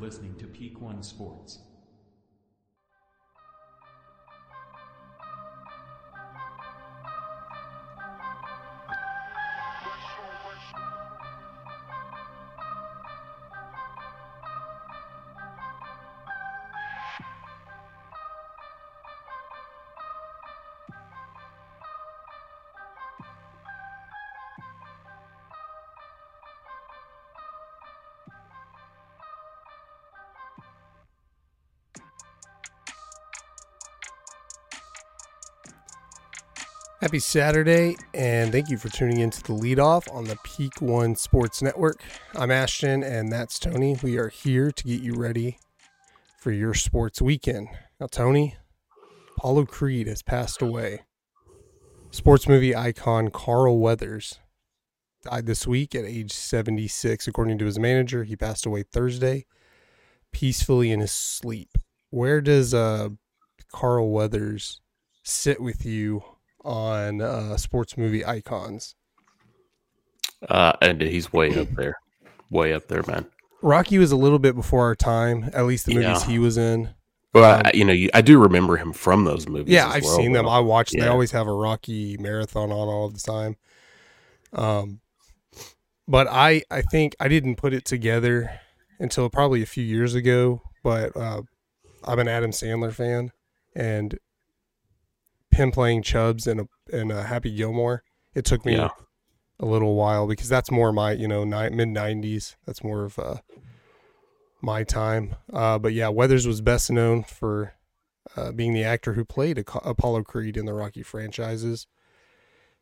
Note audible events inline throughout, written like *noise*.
Listening to Peak One Sports. Happy Saturday, and thank you for tuning in to the leadoff on the Peak One Sports Network. I'm Ashton, and that's Tony. We are here to get you ready for your sports weekend. Now, Tony, Apollo Creed has passed away. Sports movie icon Carl Weathers died this week at age 76. According to his manager, he passed away Thursday peacefully in his sleep. Where does uh, Carl Weathers sit with you on uh, sports movie icons. Uh, and he's way up there, way up there, man. Rocky was a little bit before our time, at least the movies Yeah. he was in. Well, Um, I, you know, you, I do remember him from those movies. Yeah, I've well, seen them. I watch. They always have a Rocky marathon on all the time. Um, but I I think I didn't put it together until probably a few years ago. But uh, I'm an Adam Sandler fan, and him playing Chubbs in a in a Happy Gilmore. It took me Yeah. a little while because that's more my you know mid '90s. That's more of uh, my time. Uh, but yeah, Weathers was best known for uh, being the actor who played Apollo Creed in the Rocky franchises.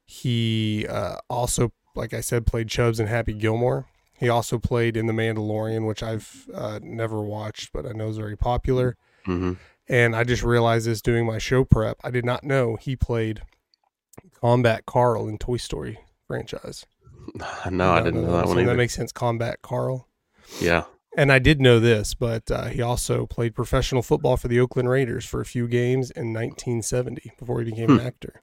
He uh, also, like I said, played Chubbs in Happy Gilmore. He also played in The Mandalorian, which I've uh, never watched, but I know is very popular. Mhm. And I just realized this doing my show prep. I did not know he played Combat Carl in Toy Story franchise. *sighs* No, I didn't know that So one either. That makes sense. Combat Carl. yeah, And I did know this, but uh, he also played professional football for the Oakland Raiders for a few games in 1970 before he became Hmm. an actor.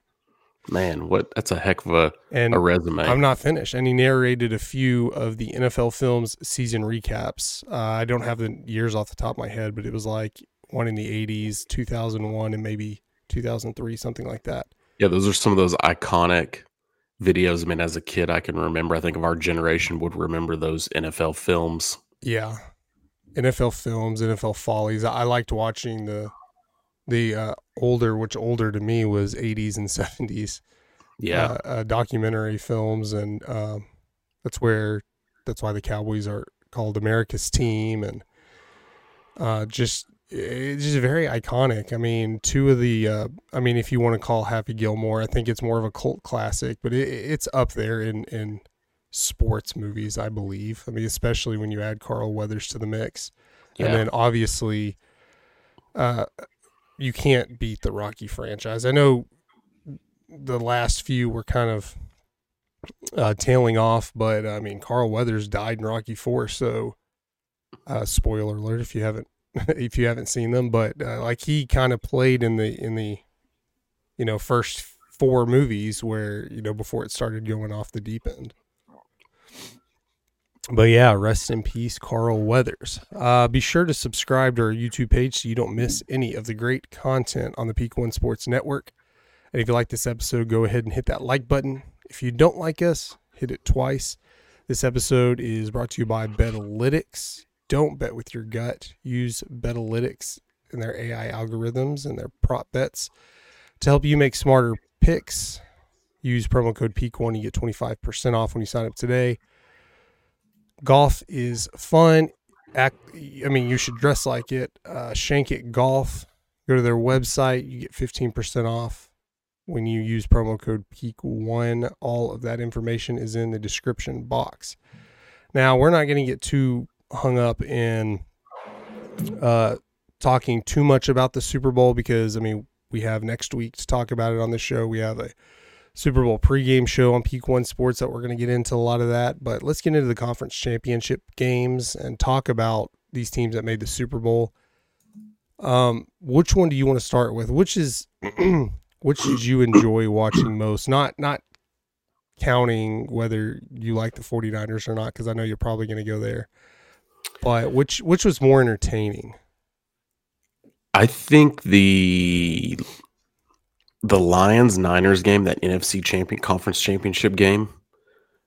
man, what? That's a heck of a, And a resume. I'm not finished. And he narrated a few of the NFL Films season recaps. Uh, I don't have the years off the top of my head, but it was like one in the 80s, 2001, and maybe 2003, something like that. yeah, those are some of those iconic videos. I mean, as a kid, I can remember. I think of our generation would remember those NFL films. Yeah, NFL Films, NFL Follies. I liked watching the the uh, older, which older to me was 80s and 70s. Yeah, uh, uh, documentary films, and um, that's where that's why the Cowboys are called America's team, and uh, just it's just very iconic. I mean, two of the, uh, I mean, if you want to call Happy Gilmore, I think it's more of a cult classic, but it, it's up there in in sports movies, I believe. I mean, especially when you add Carl Weathers to the mix, yeah. and then obviously, uh, you can't beat the Rocky franchise. I know the last few were kind of uh, tailing off, but I mean, Carl Weathers died in Rocky Four, so uh, spoiler alert if you haven't *laughs* if you haven't seen them. But uh, like he kind of played in the in the you know first four movies where you know before it started going off the deep end. But yeah, rest in peace, Carl Weathers. Uh, be sure to subscribe to our YouTube page so you don't miss any of the great content on the Peak One Sports Network. And if you like this episode, go ahead and hit that like button. If you don't like us, hit it twice. This episode is brought to you by Betalytics. Don't bet with your gut. Use Betalytics and their AI algorithms and their prop bets to help you make smarter picks. Use promo code PEAK1. You get 25% off when you sign up today. Golf is fun. Act, I mean, you should dress like it. Uh, Shank It Golf. Go to their website. You get 15% off when you use promo code PEAK1. All of that information is in the description box. Now, we're not going to get too hung up in uh, talking too much about the Super Bowl because, I mean, we have next week to talk about it on the show. We have a Super Bowl pregame show on Peak One Sports that we're going to get into a lot of that. But let's get into the conference championship games and talk about these teams that made the Super Bowl. Um, which one do you want to start with? Which is *clears throat* which did you enjoy watching most? Not not counting whether you like the 49ers or not, because I know you're probably going to go there. But which which was more entertaining? I think the the Lions Niners game, that NFC champion conference championship game,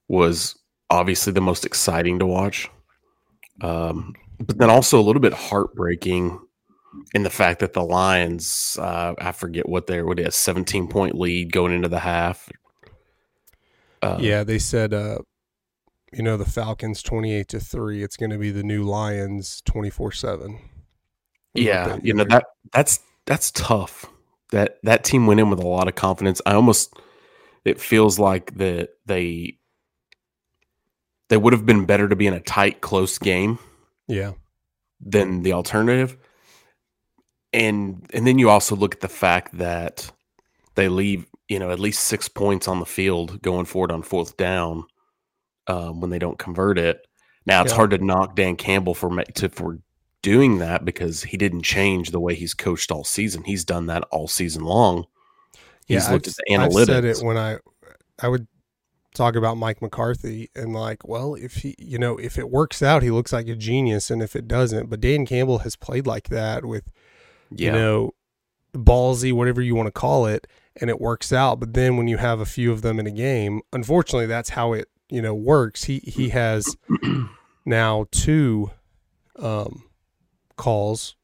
was obviously the most exciting to watch. Um, but then also a little bit heartbreaking in the fact that the Lions, uh, I forget what they're, what is, 17 point lead going into the half. Uh, yeah, they said, uh, you know, the Falcons 28 to 3. It's going to be the new Lions 24 7. Yeah, you know, that that's that's tough. That that team went in with a lot of confidence. I almost it feels like that they they would have been better to be in a tight, close game. Yeah. Than the alternative. And and then you also look at the fact that they leave, you know, at least six points on the field going forward on fourth down um, when they don't convert it. Now it's yeah. hard to knock Dan Campbell for to, for doing that because he didn't change the way he's coached all season. He's done that all season long. He's yeah, looked I've, at the analytics. I've said it when I I would talk about Mike McCarthy and like, well, if he, you know, if it works out, he looks like a genius, and if it doesn't, but Dan Campbell has played like that with, yeah. you know, ballsy, whatever you want to call it, and it works out. But then when you have a few of them in a game, unfortunately, that's how it, you know, works. He he has *clears throat* now two um, calls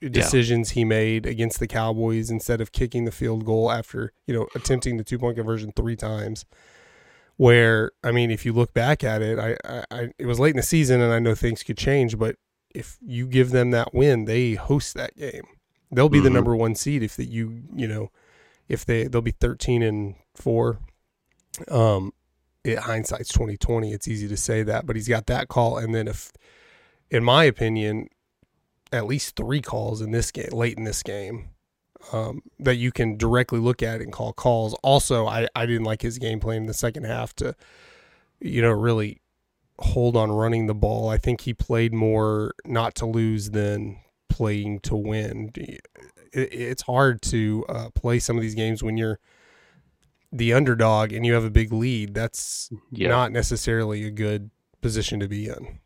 decisions yeah. he made against the Cowboys instead of kicking the field goal after you know attempting the two point conversion three times where I mean, if you look back at it, I, I, I, it was late in the season, and I know things could change, but if you give them that win, they host that game. They'll be mm-hmm. the number one seed if that you you know if they they'll be thirteen and four. Um, it hindsight's twenty twenty. It's easy to say that, but he's got that call, and then if, in my opinion, at least three calls in this game late in this game um, that you can directly look at and call calls. Also, I, I didn't like his game plan in the second half to, you know, really hold on running the ball. I think he played more not to lose than playing to win. It, it's hard to uh, play some of these games when you're the underdog and you have a big lead. That's yeah. not necessarily a good position to be in.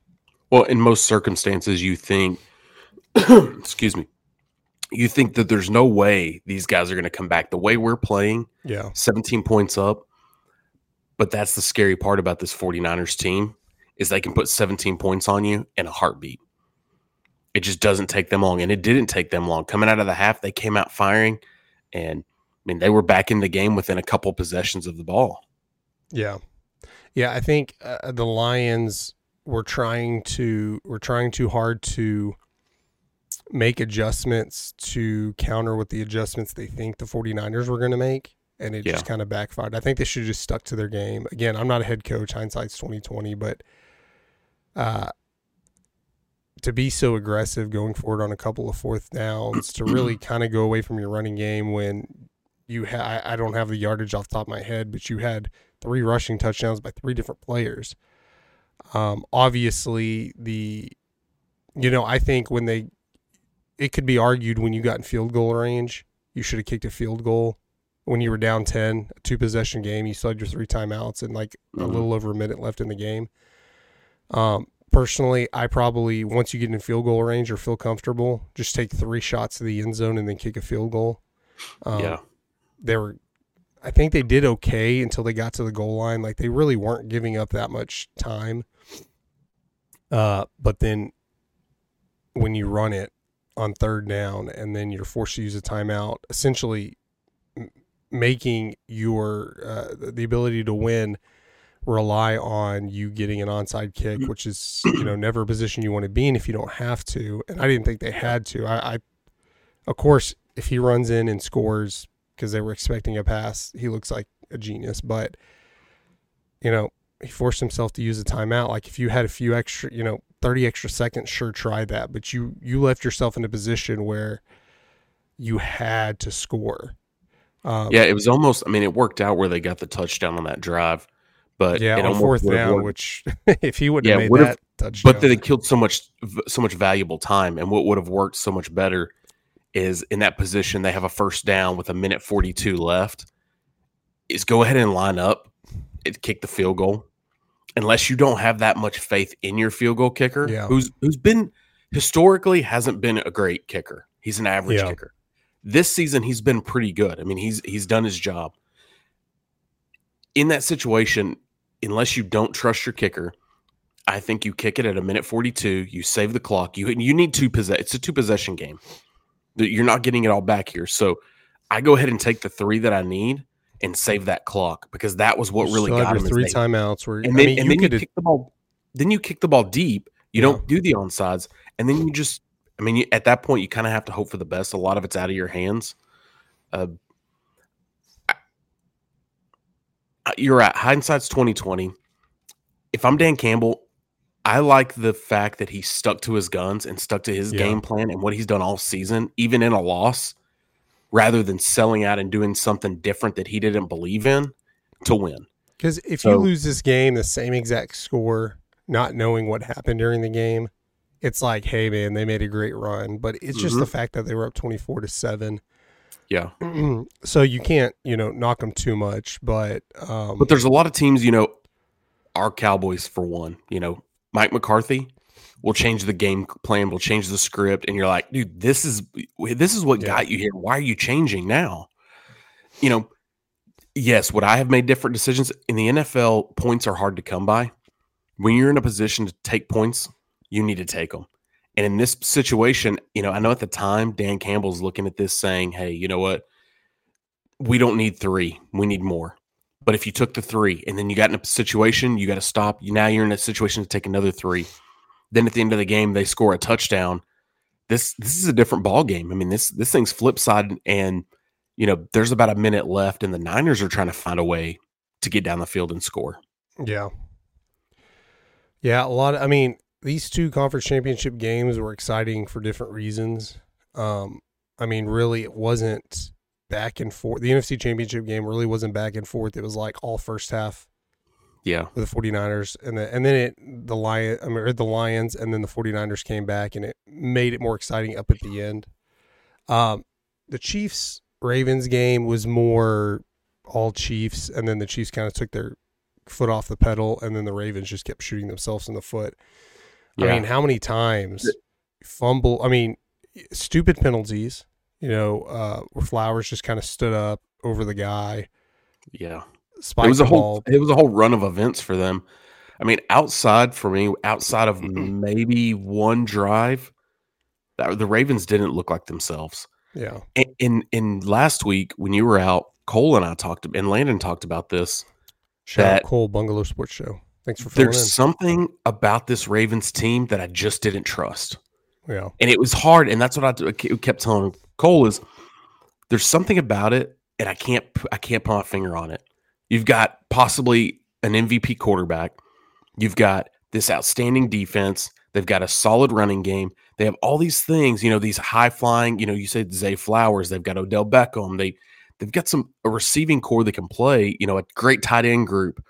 Well, in most circumstances, you think, *clears throat* excuse me, you think that there's no way these guys are going to come back the way we're playing. Yeah. 17 points up. But that's the scary part about this 49ers team is they can put 17 points on you in a heartbeat. It just doesn't take them long and it didn't take them long. Coming out of the half, they came out firing and I mean they were back in the game within a couple possessions of the ball. Yeah. Yeah, I think uh, the Lions were trying to were trying too hard to make adjustments to counter with the adjustments they think the 49ers were going to make and it yeah. just kind of backfired. I think they should have just stuck to their game. Again, I'm not a head coach, hindsight's 2020, but uh to be so aggressive going forward on a couple of fourth downs, to really *clears throat* kind of go away from your running game when you I don't have the yardage off the top of my head, but you had three rushing touchdowns by three different players. Um, obviously the you know, I think when they it could be argued when you got in field goal range, you should have kicked a field goal. When you were down 10, a two possession game, you still had your three timeouts and like mm-hmm. a little over a minute left in the game. Um, personally, I probably, once you get in field goal range or feel comfortable, just take three shots to the end zone and then kick a field goal. Um, yeah. They were, I think they did okay until they got to the goal line. Like they really weren't giving up that much time. Uh, but then when you run it, on third down and then you're forced to use a timeout, essentially making your uh, the ability to win rely on you getting an onside kick, which is you know never a position you want to be in if you don't have to. And I didn't think they had to. I, I of course, if he runs in and scores because they were expecting a pass, he looks like a genius. But you know, he forced himself to use a timeout. Like if you had a few extra, you know, 30 extra seconds, sure, try that. But you you left yourself in a position where you had to score. Um, yeah, it was almost. I mean, it worked out where they got the touchdown on that drive, but yeah, on fourth down, worked. which *laughs* if he would yeah, have made that touchdown, but then it killed so much so much valuable time. And what would have worked so much better is in that position they have a first down with a minute forty two left. Is go ahead and line up, and kick the field goal, unless you don't have that much faith in your field goal kicker, Yeah. who's who's been historically hasn't been a great kicker. He's an average Yeah. kicker. This season he's been pretty good. I mean, he's he's done his job. In that situation, unless you don't trust your kicker, I think you kick it at a minute 42, you save the clock. You you need two possess it's a two possession game. You're not getting it all back here. So I go ahead and take the 3 that I need and save that clock because that was what You really got him. three timeouts where and I then, mean and you then you kick the ball. Then you kick the ball deep. You Yeah. don't do the onsides, and then you just. I mean, you, at that point, you kind of have to hope for the best. A lot of it's out of your hands. Uh, I- I- you're right. Hindsight's twenty twenty. If I'm Dan Campbell, I like the fact that he stuck to his guns and stuck to his Yeah. game plan and what he's done all season, even in a loss, rather than selling out and doing something different that he didn't believe in to win. Because if So- you lose this game, the same exact score, not knowing what happened during the game, it's like, hey man, they made a great run. But it's just Mhm. the fact that they were up twenty four to seven. Yeah. *clears throat* so you can't, you know, knock them too much. But um, But there's a lot of teams, you know, our Cowboys for one, you know, Mike McCarthy will change the game plan, will change the script, and you're like, dude, this is this is what Yeah. got you here. Why are you changing now? You know, yes, would I have made different decisions? In the NFL, points are hard to come by. When you're in a position to take points, you need to take them. And in this situation, you know, I know at the time Dan Campbell's looking at this saying, "Hey, you know what? We don't need 3. We need more." But if you took the three and then you got in a situation, you got to stop. Now you're in a situation to take another three. Then at the end of the game, they score a touchdown. This this is a different ball game. I mean this this thing's flip side, and you know there's about a minute left, and the Niners are trying to find a way to get down the field and score. Yeah. Yeah, a lot of, I mean, these two conference championship games were exciting for different reasons. Um, I mean, really it wasn't back and forth. The NFC championship game really wasn't back and forth. It was like all first half Yeah, with the 49ers and the, and then it the lion I mean or the Lions and then the 49ers came back and it made it more exciting up at the end. Um, the Chiefs Ravens game was more all Chiefs and then the Chiefs kind of took their foot off the pedal and then the Ravens just kept shooting themselves in the foot. I mean, how many times fumble, I mean, stupid penalties, you know, uh where Flowers just kind of stood up over the guy, yeah. spiked it was a whole ball. it was a whole run of events for them. I mean, outside for me, outside of Mm-hmm. maybe one drive, that, the Ravens didn't look like themselves. Yeah. in in, in last week when you were out, Cole and I talked and Landon talked about this. Shout That- out Cole Bungalow Sports Show. Thanks for filling There's something about this Ravens team that I just didn't trust. Yeah. and it was hard. And that's what I kept telling Cole is there's something about it, and I can't I can't put my finger on it. You've got possibly an MVP quarterback. You've got this outstanding defense. They've got a solid running game. They have all these things, you know, these high flying, you know, you say Zay Flowers, they've got Odell Beckham. They they've got some a receiving core that can play, you know, a great tight end group.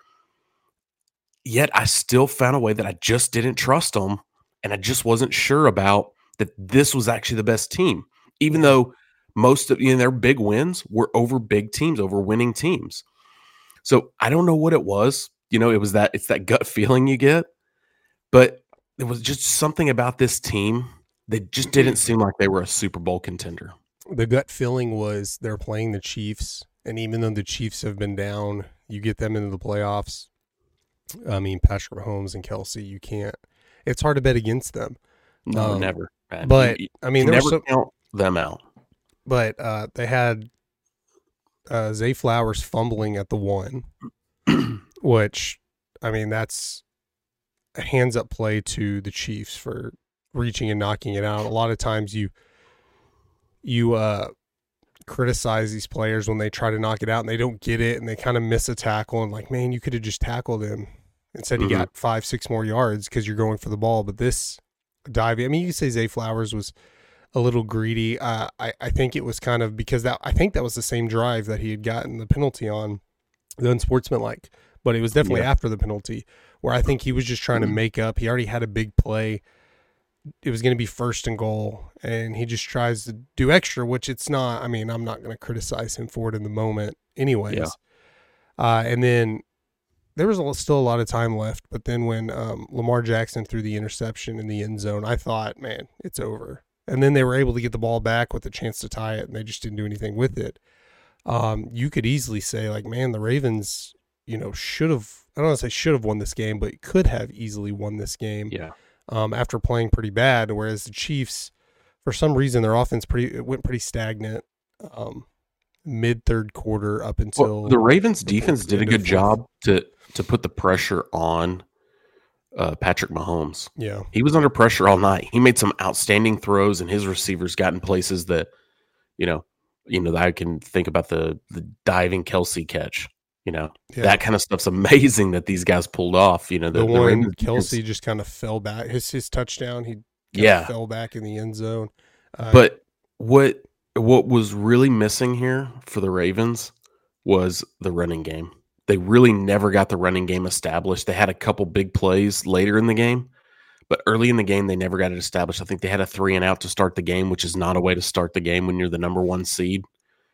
Yet I still found a way that I just didn't trust them and I just wasn't sure about that this was actually the best team. Even though most of you know, their big wins were over big teams, over winning teams. So I don't know what it was. You know, it was that it's that gut *laughs* feeling you get, but there was just something about this team that just didn't seem like they were a Super Bowl contender. The gut feeling was they're playing the Chiefs, and even though the Chiefs have been down, you get them into the playoffs. I mean, Patrick Mahomes and Kelce, you can't. It's hard to bet against them. No, Um, never. man. But you, I mean, there never some, count them out. but uh, they had uh, Zay Flowers fumbling at the one, *clears throat* which I mean that's a hands up play to the Chiefs for reaching and knocking it out. A lot of times you you uh criticize these players when they try to knock it out and they don't get it and they kind of miss a tackle and like man you could have just tackled him instead Mhm. he got five six more yards because you're going for the ball but this dive I mean you could say Zay Flowers was a little greedy uh, I I think it was kind of because that I think that was the same drive that he had gotten the penalty on the unsportsmanlike but it was definitely Yeah. after the penalty where I think he was just trying to Mhm. make up he already had a big play it was going to be first and goal and he just tries to do extra which it's not i mean i'm not going to criticize him for it in the moment anyways Yeah. uh, and then there was a, still a lot of time left, but then when um, Lamar Jackson threw the interception in the end zone, I thought, man, it's over. And then they were able to get the ball back with a chance to tie it, and they just didn't do anything with it. Um, you could easily say, like, man, the Ravens, you know, should have. I don't want to say should have won this game, but could have easily won this game. Yeah. Um, after playing pretty bad, whereas the Chiefs, for some reason, their offense pretty it went pretty stagnant. Um, mid third quarter up until Well, the Ravens defense did a good job to to put the pressure on uh, Patrick Mahomes. yeah He was under pressure all night. He made some outstanding throws, and his receivers got in places that, you know, you know, I can think about the the diving Kelce catch. You know, yeah. that kind of stuff's *laughs* amazing that these guys pulled off. You know, the, the, one Ravens Kelce just kind of fell back. His his touchdown, he Yeah. fell back in the end zone. Uh, But what what was really missing here for the Ravens was the running game. They really never got the running game established. They had a couple big plays later in the game, but early in the game they never got it established. I think they had a three and out to start the game, which is not a way to start the game when you're the number one seed.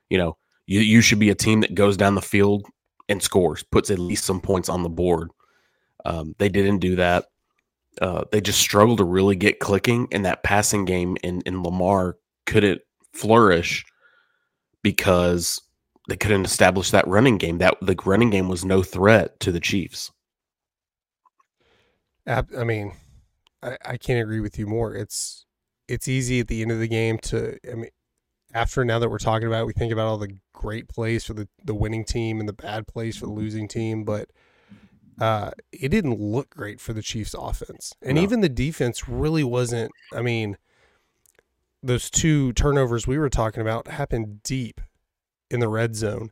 You know, you you should be a team that goes down the field and scores, puts at least some points on the board. Um, they didn't do that. Uh, they just struggled to really get clicking, and that passing game in, in Lamar couldn't flourish because they couldn't establish that running game. That the running game was no threat to the Chiefs. I mean, I, I can't agree with you more. It's it's easy at the end of the game to. I mean, after now that we're talking about, it, we think about all the great plays for the the winning team and the bad plays for the losing team, but uh, it didn't look great for the Chiefs' offense, and No. even the defense really wasn't. I mean, those two turnovers we were talking about happened deep in the red zone,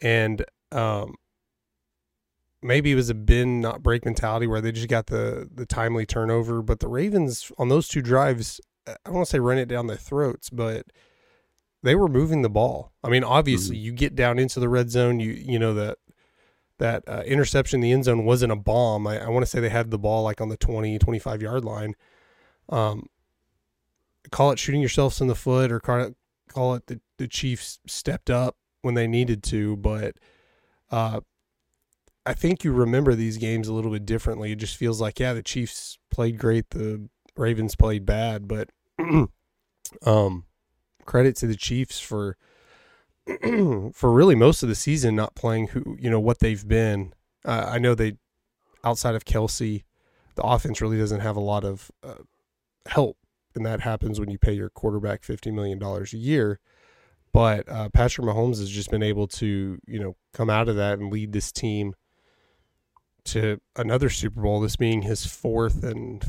and um, maybe it was a bend not break mentality where they just got the the timely turnover. But the Ravens on those two drives, I don't want to say run it down their throats, but they were moving the ball. I mean, obviously, you get down into the red zone, you you know that that uh, interception in the end zone wasn't a bomb. I, I want to say they had the ball like on the 20, 25 yard line. Um, call it shooting yourselves in the foot or call it, call it the, the Chiefs stepped up when they needed to, but uh, I think you remember these games a little bit differently. It just feels like, yeah, the Chiefs played great, the Ravens played bad, but *clears throat* um, credit to the Chiefs for *clears throat* for really most of the season not playing who you know what they've been. Uh, I know they outside of Kelce, the offense really doesn't have a lot of uh, help, and that happens when you pay your quarterback fifty million dollars a year. But uh, Patrick Mahomes has just been able to you know come out of that and lead this team to another Super Bowl. This being his fourth and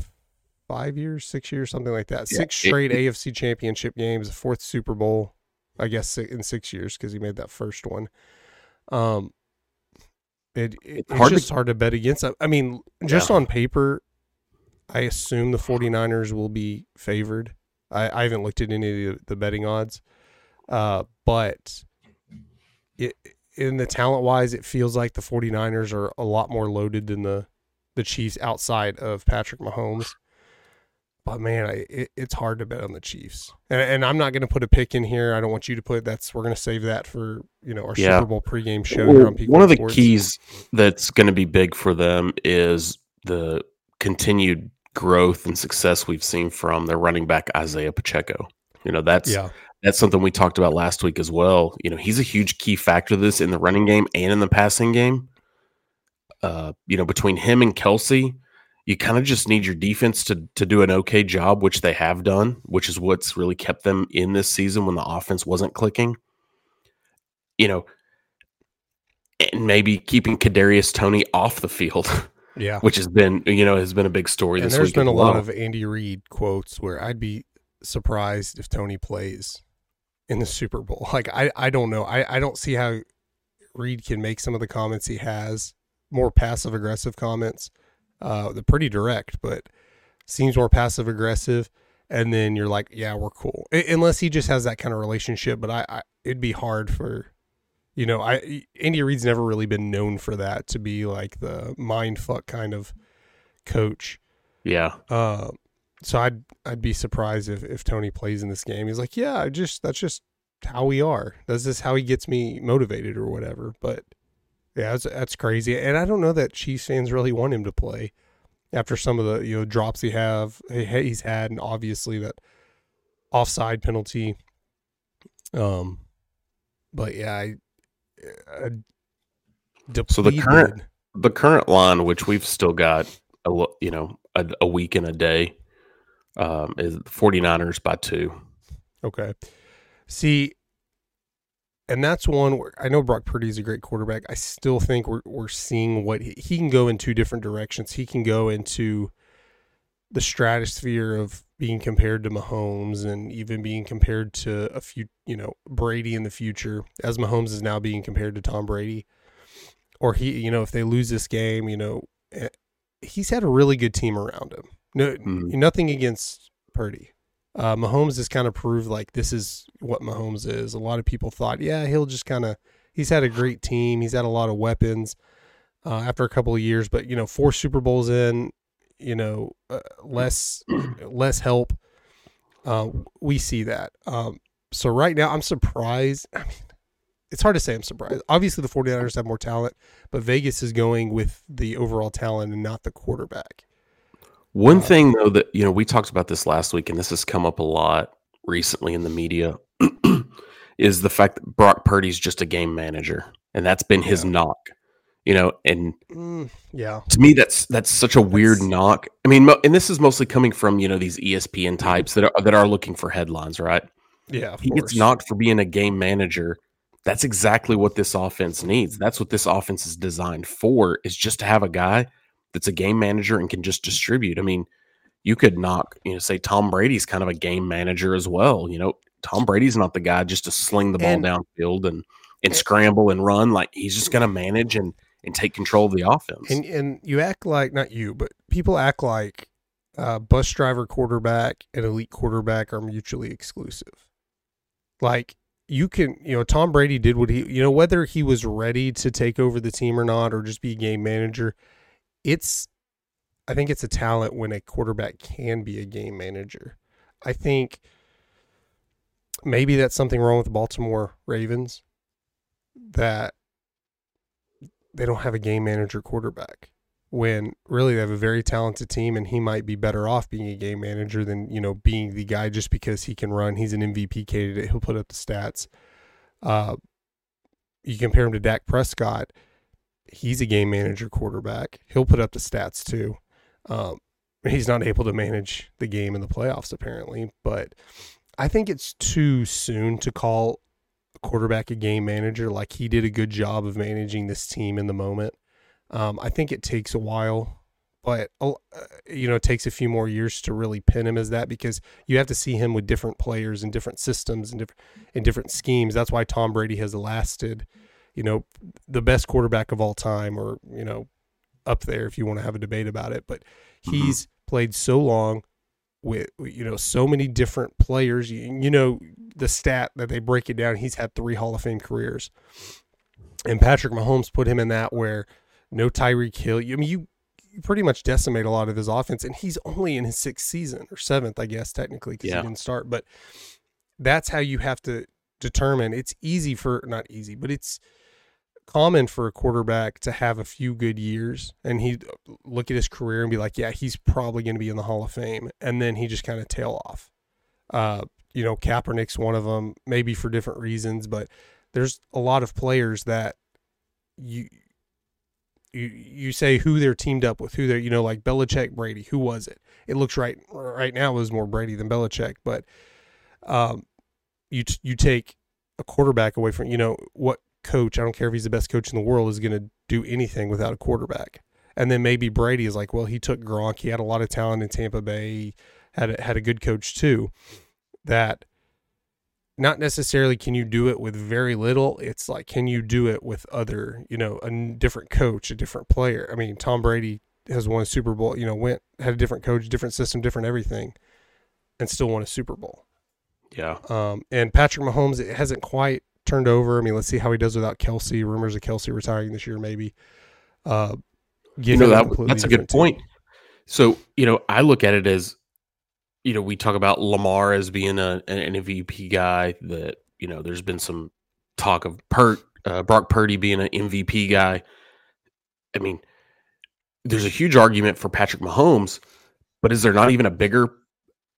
five years, six years, something like that. Six straight AFC Championship games, fourth Super Bowl, I guess in six years because he made that first one. Um, it, it It's it's hard to- just hard to bet against. I- I mean, just Yeah. on paper, I assume the 49ers will be favored. I, I haven't looked at any of the, the betting odds, uh, but it in the talent wise, it feels like the 49ers are a lot more loaded than the the Chiefs outside of Patrick Mahomes. But man, I, it, it's hard to bet on the Chiefs, and, and I'm not going to put a pick in here. I don't want you to put that's. We're going to save that for you know our Yeah. Super Bowl pregame show Well, on one of the Sports. keys that's going to be big for them is the continued growth and success we've seen from their running back Isaiah Pacheco. You know, that's Yeah, that's something we talked about last week as well. You know, he's a huge key factor to this in the running game and in the passing game. Uh, you know, between him and Kelce, you kind of just need your defense to to do an okay job, which they have done, which is what's really kept them in this season when the offense wasn't clicking. You know, and maybe keeping Kadarius Toney off the field, *laughs* yeah. which has been you know has been a big story And this there's been a lot of Andy Reid quotes where I'd be surprised if Toney plays in the Super Bowl. *laughs* Like I, I don't know. I, I don't see how Reid can make some of the comments he has more passive aggressive comments. Uh, they're pretty direct, but seems more passive aggressive. And then you're like, yeah, we're cool. I- unless he just has that kind of relationship. But I, I it'd be hard for, you know, I Andy Reid's never really been known for that to be like the mind fuck kind of coach. yeah. Uh, so I'd I'd be surprised if, if Toney plays in this game. He's like, yeah, I just that's just how we are. That's just how he gets me motivated or whatever. But Yeah, that's, that's crazy. And I don't know that Chiefs fans really want him to play after some of the you know drops he have he's had, and obviously that offside penalty. Um, but yeah, I, I so the current the current line, which we've still got a you know a, a week and a day, um, is 49ers by two. Okay. See, and that's one where I know Brock Purdy is a great quarterback. I still think we're we're seeing what he, he can go in two different directions. He can go into the stratosphere of being compared to Mahomes and even being compared to a few, you know, Brady in the future, as Mahomes is now being compared to Tom Brady. Or he, you know, if they lose this game, you know, eh, he's had a really good team around him. No, mm. nothing against Purdy. Uh, Mahomes has kind of proved like this is what Mahomes is. A lot of people thought, yeah, he'll just kind of. He's had a great team. He's had a lot of weapons uh, after a couple of years, but you know, four Super Bowls in, you know, uh, *clears throat* less less help. Uh, we see that. Um, so right now, I'm surprised. I mean, it's hard to say I'm surprised. Obviously, the 49ers have more talent, but Vegas is going with the overall talent and not the quarterback. One uh, thing though that you know we talked about this last week, and this has come up a lot recently in the media, *clears throat* is the fact that Brock Purdy's just a game manager, and that's been his yeah. knock. You know, and mm, yeah, to me that's that's such a weird that's... knock. I mean, and this is mostly coming from you know these ESPN types that are that are looking for headlines, right? Yeah, he course. gets knocked for being a game manager. That's exactly what this offense needs. That's what this offense is designed for. Is just to have a guy that's a game manager and can just distribute. I mean, you could knock, you know, say Tom Brady's kind of a game manager as well. You know, Tom Brady's not the guy just to sling the ball and, downfield and and scramble and run. Like he's just going to manage and and take control of the offense. And and you act like not you, but people act like uh, bus driver quarterback and elite quarterback are mutually exclusive. Like you can, you know, Tom Brady did what he, you know, whether he was ready to take over the team or not, or just be a game manager it's I think it's a talent when a quarterback can be a game manager. I think maybe that's something wrong with the Baltimore Ravens that they don't have a game manager quarterback when really they have a very talented team and he might be better off being a game manager than you know being the guy just because he can run he's an mvp candidate he'll put up the stats uh, you compare him to dak prescott he's a game manager quarterback. He'll put up the stats too. Um, he's not able to manage the game in the playoffs apparently, but I think it's too soon to call quarterback a game manager. Like he did a good job of managing this team in the moment. Um, I think it takes a while, but uh, you know, it takes a few more years to really pin him as that because you have to see him with different players and different systems and different in different schemes. That's why Tom Brady has lasted you know, the best quarterback of all time or, you know, up there if you want to have a debate about it. But mm-hmm. he's mm-hmm. played so long with, you know, so many different players. You, you know, the stat that they break it down, he's had three Hall of Fame careers. And Patrick Mahomes put him in that where no Tyreek Hill. You I mean, you, you pretty much decimate a lot of his offense, and he's only in his sixth season or seventh, I guess, technically, because yeah. he didn't start. But that's how you have to determine. It's easy for not easy, but it's common for a quarterback to have a few good years and he look at his career and be like, yeah, he's probably going to be in the Hall of Fame, and then he just kind of tail off. Uh, you know, Kaepernick's one of them, maybe for different reasons, but there's a lot of players that you you you say who they're teamed up with, who they're you know like Belichick, Brady, who was it? It looks right right now it was more Brady than Belichick, but um, you you take a quarterback away from you know what coach, I don't care if he's the best coach in the world, is going to do anything without a quarterback. And then maybe Brady is like, well, he took Gronk. He had a lot of talent in Tampa Bay. He had a, had a good coach too. That not necessarily can you do it with very little. It's like can you do it with other, you know, a different coach, a different player. I mean, Tom Brady has won a Super Bowl. You know, went had a different coach, different system, different everything, and still won a Super Bowl. Yeah. Um, and Patrick Mahomes it hasn't quite turned over. I mean, let's see how he does without Kelce. Rumors of Kelce retiring this year, maybe. Uh, you know, that, that's a good point. So, you know, I look at it as, you know, we talk about Lamar as being a, an MVP guy that, you know, there's been some talk of Pert uh, Brock Purdy being an MVP guy. I mean, there's a huge argument for Patrick Mahomes, but is there not even a bigger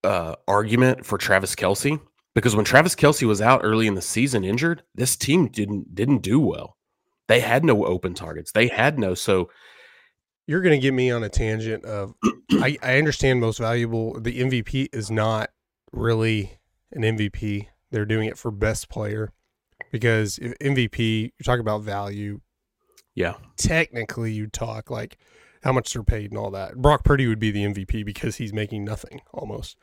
uh, argument for Travis Kelce? Because when Travis Kelce was out early in the season injured, this team didn't didn't do well. They had no open targets. They had no so You're going to get me on a tangent of I, *clears throat* I understand most valuable. The MVP is not really an MVP. They're doing it for best player because MVP, you're talking about value. yeah. Technically, you talk like how much they're paid and all that. Brock Purdy would be the MVP because he's making nothing almost.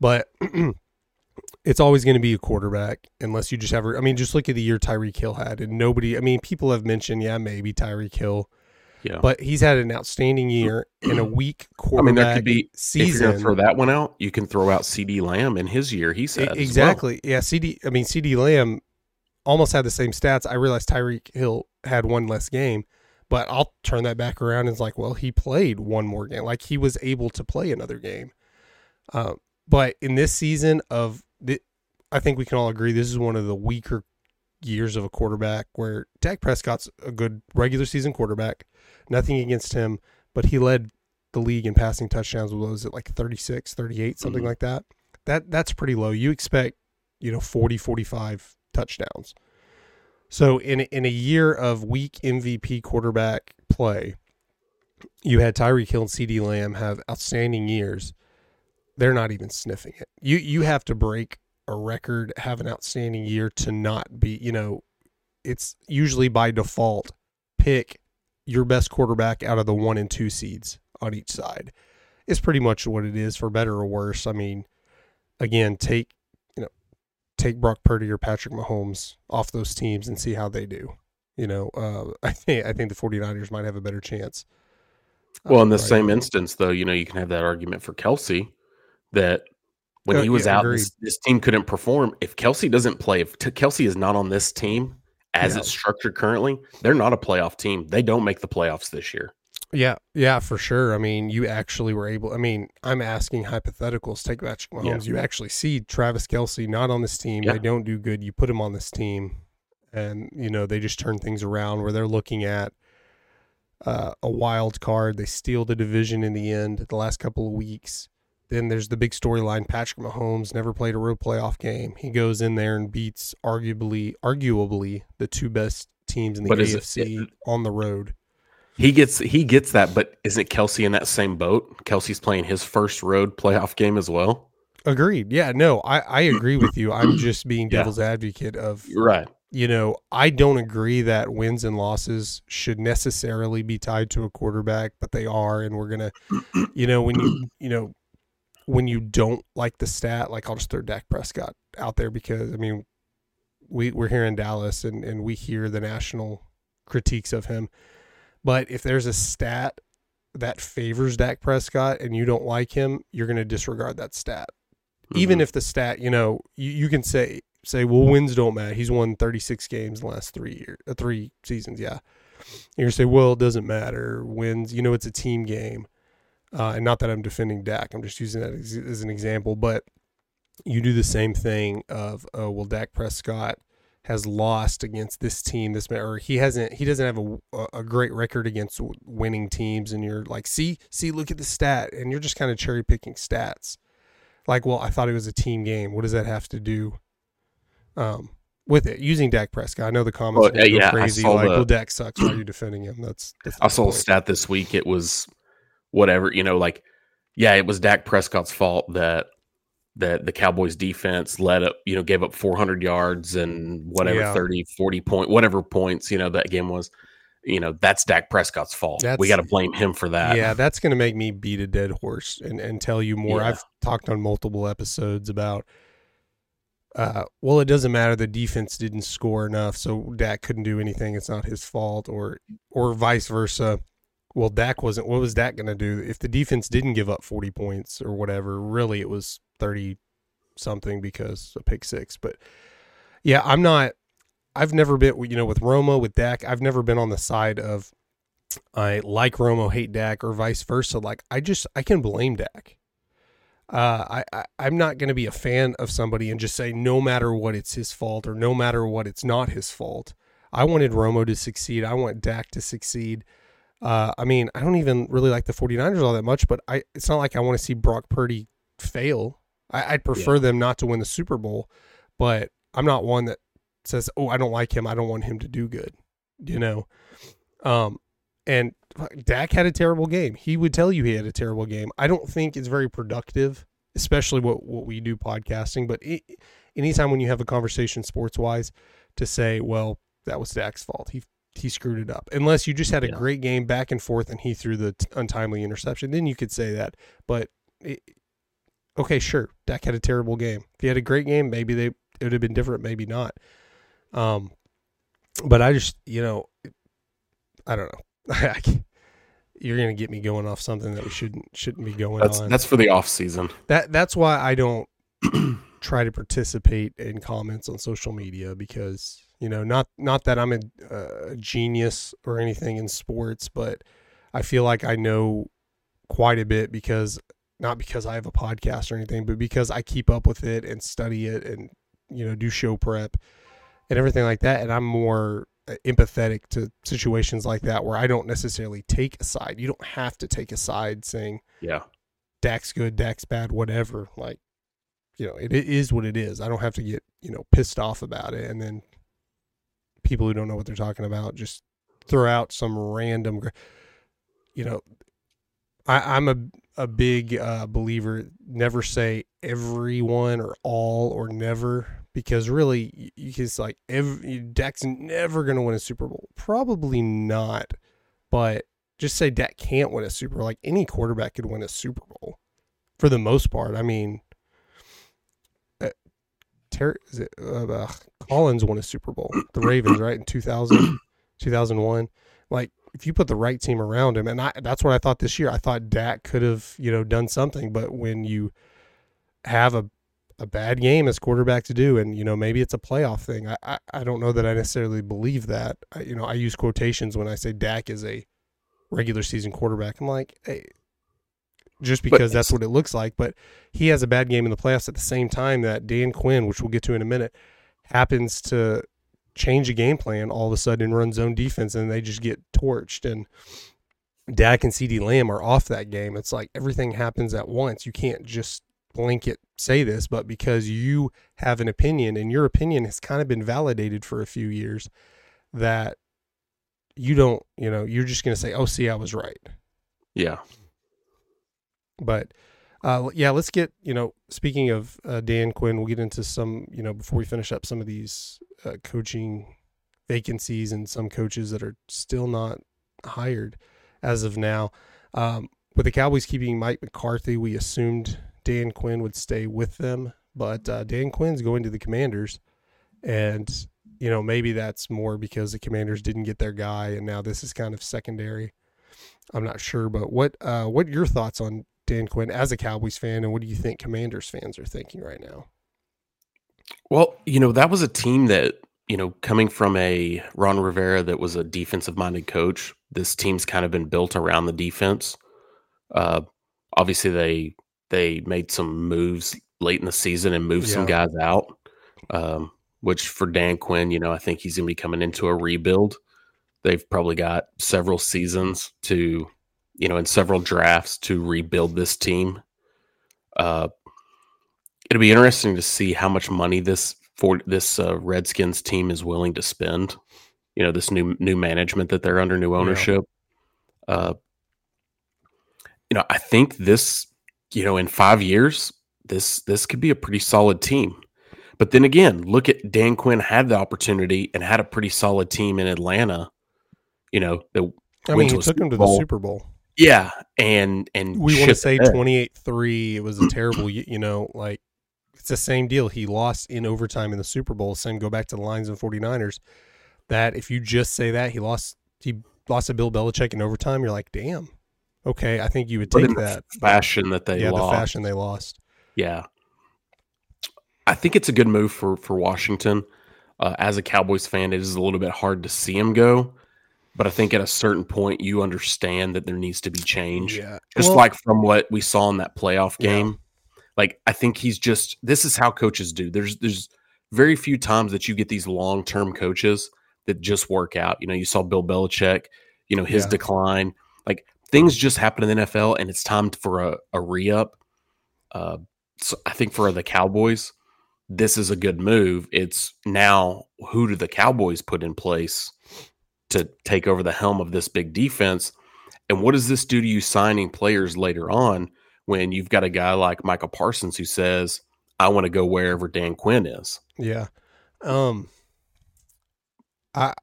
But *clears throat* it's always going to be a quarterback unless you just have. I mean, just look at the year Tyreek Hill had, and nobody. I mean, people have mentioned, yeah, maybe Tyreek Hill, Yeah. but he's had an outstanding year in a weak quarterback. *clears throat* I mean, there could be if you're season. throw that one out, you can throw out CeeDee Lamb in his year. He said as well. exactly. Yeah, CeeDee. I mean, CeeDee Lamb almost had the same stats. I realized Tyreek Hill had one less game, but I'll turn that back around and it's like, well, he played one more game. Like he was able to play another game. Uh, but in this season of the, I think we can all agree this is one of the weaker years of a quarterback where Dak Prescott's a good regular season quarterback. Nothing against him, but he led the league in passing touchdowns. What was it like 36, 38, something Mhm. like that? That that's pretty low. You expect, you know, 40, 45 touchdowns. So in in a year of weak MVP quarterback play, you had Tyreek Hill and CeeDee Lamb have outstanding years. They're not even sniffing it. You you have to break a record, have an outstanding year to not be, you know, it's usually by default pick your best quarterback out of the one and two seeds on each side. It's pretty much what it is for better or worse. I mean, again, take you know, take Brock Purdy or Patrick Mahomes off those teams and see how they do. You know, uh, *laughs* I think I think the 49ers might have a better chance. Well, in the right same now. instance, though, you know, you can have that argument for Kelce that when Uh, he was yeah, out, this, this team couldn't perform. If Kelce doesn't play, if t- Kelce is not on this team as Yeah. it's structured currently, they're not a playoff team. They don't make the playoffs this year. Yeah, yeah, for sure. I mean, you actually were able. I mean, I'm asking hypotheticals. Take Patrick Mahomes. You actually see Travis Kelce not on this team. Yeah. They don't do good. You put him on this team, and you know they just turn things around where they're looking at uh, a wild card. They steal the division in the end. The last couple of weeks. Then there's the big storyline. Patrick Mahomes never played a real playoff game. He goes in there and beats arguably, arguably the two best teams in the But is it- AFC on the road. He gets he gets that, but isn't Kelce in that same boat? Kelce's playing his first road playoff game as well. Agreed. Yeah, no, I, I agree with you. I'm *clears throat* just being Yeah. devil's advocate of, Right. you know, I don't agree that wins and losses should necessarily be tied to a quarterback, but they are. And we're going to, you know, when you, *clears throat* you know, when you don't like the stat, like I'll just throw Dak Prescott out there because, I mean, we, we're here in Dallas and, and we hear the national critiques of him. But if there's a stat that favors Dak Prescott and you don't like him, you're going to disregard that stat even Mhm. if the stat, you know, you, you can say say, well, wins don't matter. He's won 36 games in the last three years, uh, three seasons. Yeah, you're gonna say, well, it doesn't matter. Wins, you know, it's a team game. Uh, and not that I'm defending Dak, I'm just using that as, as an example. But you do the same thing of, oh, well, Dak Prescott has lost against this team, this or he hasn't, he doesn't have a, a great record against winning teams, and you're like, see, see, look at the stat, and you're just kind of cherry picking stats like, well, I thought it was a team game. What does that have to do um, with it? Using Dak Prescott, I know the comments Well, yeah, crazy. Like, the- well, Dak sucks. Why are you defending him? That's, that's I saw a stat this week. It was whatever, you know, like yeah, it was Dak Prescott's fault that that the Cowboys defense let up, you know, gave up 400 yards and whatever Yeah. 30, 40 point, whatever points, you know, that game was. You know, that's Dak Prescott's fault. we got to blame him for that. yeah, that's going to make me beat a dead horse and, and tell you more. Yeah. I've talked on multiple episodes about, uh, well, it doesn't matter. The defense didn't score enough, so Dak couldn't do anything. It's not his fault, or or vice versa. Well, Dak wasn't. What was Dak going to do if the defense didn't give up forty points or whatever? Really, it was thirty something because a pick six. But yeah, I'm not. I've never been, you know, with Romo with Dak. I've never been on the side of I like Romo, hate Dak, or vice versa. Like I just I can blame Dak. Uh, I, I I'm not going to be a fan of somebody and just say no matter what it's his fault or no matter what it's not his fault. I wanted Romo to succeed. I want Dak to succeed. Uh, I mean, I don't even really like the 49ers all that much, but I it's not like I want to see Brock Purdy fail. I, would prefer yeah. them not to win the Super Bowl, but I'm not one that says, "Oh, I don't like him. I don't want him to do good." You know, um, and Dak had a terrible game. He would tell you he had a terrible game. I don't think it's very productive, especially what what we do podcasting. But it, anytime when you have a conversation sports wise, to say, "Well, that was Dak's fault. He he screwed it up," unless you just had a yeah. great game back and forth and he threw the t- untimely interception, then you could say that. But it, okay, sure, Dak had a terrible game. If he had a great game, maybe they it would have been different. Maybe not. Um, but I just you know, I don't know. *laughs* You're gonna get me going off something that we shouldn't shouldn't be going that's, on. That's for the off season. That that's why I don't *clears throat* try to participate in comments on social media because you know not not that I'm a, a genius or anything in sports, but I feel like I know quite a bit because not because I have a podcast or anything, but because I keep up with it and study it and you know do show prep and everything like that. And I'm more uh, empathetic to situations like that where I don't necessarily take a side. You don't have to take a side saying, yeah, Dak's good, Dak's bad, whatever. Like, you know, it, it is what it is. I don't have to get, you know, pissed off about it. And then people who don't know what they're talking about just throw out some random, you know, I, I'm a a big uh, believer. Never say everyone or all or never because really, you can like every Dak's never going to win a Super Bowl. Probably not, but just say Dak can't win a Super Bowl. Like any quarterback could win a Super Bowl for the most part. I mean, Ter- it, uh, uh, Collins won a Super Bowl. The Ravens, right in 2000, *clears throat* 2001. Like if you put the right team around him, and I, that's what I thought this year. I thought Dak could have, you know, done something, but when you have a a bad game as quarterback to do, and you know maybe it's a playoff thing. I I, I don't know that I necessarily believe that. I, you know, I use quotations when I say Dak is a regular season quarterback. I'm like, hey, just because that's what it looks like. But he has a bad game in the playoffs at the same time that Dan Quinn, which we'll get to in a minute, happens to change a game plan all of a sudden and run zone defense and they just get torched and Dak and CeeDee Lamb are off that game. It's like everything happens at once. You can't just blanket say this, but because you have an opinion and your opinion has kind of been validated for a few years that you don't, you know, you're just going to say, "Oh, see, I was right." Yeah. But uh, yeah, let's get you know. Speaking of uh, Dan Quinn, we'll get into some you know before we finish up some of these uh, coaching vacancies and some coaches that are still not hired as of now. Um, with the Cowboys keeping Mike McCarthy, we assumed Dan Quinn would stay with them, but uh, Dan Quinn's going to the Commanders, and you know maybe that's more because the Commanders didn't get their guy, and now this is kind of secondary. I'm not sure, but what uh, what your thoughts on Dan Quinn as a Cowboys fan, and what do you think Commanders fans are thinking right now? Well, you know, that was a team that, you know, coming from a Ron Rivera that was a defensive minded coach, this team's kind of been built around the defense. Uh, obviously, they they made some moves late in the season and moved yeah. some guys out, um, which for Dan Quinn, you know, I think he's going to be coming into a rebuild. They've probably got several seasons to you know, in several drafts to rebuild this team. Uh, it'll be interesting to see how much money this for this uh, Redskins team is willing to spend. You know, this new new management that they're under, new ownership. Yeah. Uh, you know, I think this, you know, in five years, this this could be a pretty solid team. But then again, look at Dan Quinn had the opportunity and had a pretty solid team in Atlanta. You know, that I mean, he took him to the Super Bowl. Yeah, and and we want to say twenty eight three. It was a *clears throat* terrible, you know, like it's the same deal. He lost in overtime in the Super Bowl. Same go back to the Lions and 49ers. That if you just say that he lost, he lost to Bill Belichick in overtime. You're like, damn. Okay, I think you would take that fashion that they yeah lost. the fashion they lost. Yeah, I think it's a good move for for Washington. Uh, as a Cowboys fan, it is a little bit hard to see him go but I think at a certain point you understand that there needs to be change. Yeah. Just well, like from what we saw in that playoff game. Yeah. Like I think he's just this is how coaches do. There's there's very few times that you get these long-term coaches that just work out. You know, you saw Bill Belichick, you know, his Yeah. decline. Like things just happen in the NFL, and it's time for a, a re up. Uh, so I think for the Cowboys, this is a good move. It's now who do the Cowboys put in place to take over the helm of this big defense? And what does this do to you signing players later on when you've got a guy like Micah Parsons who says, I want to go wherever Dan Quinn is? Yeah. Um I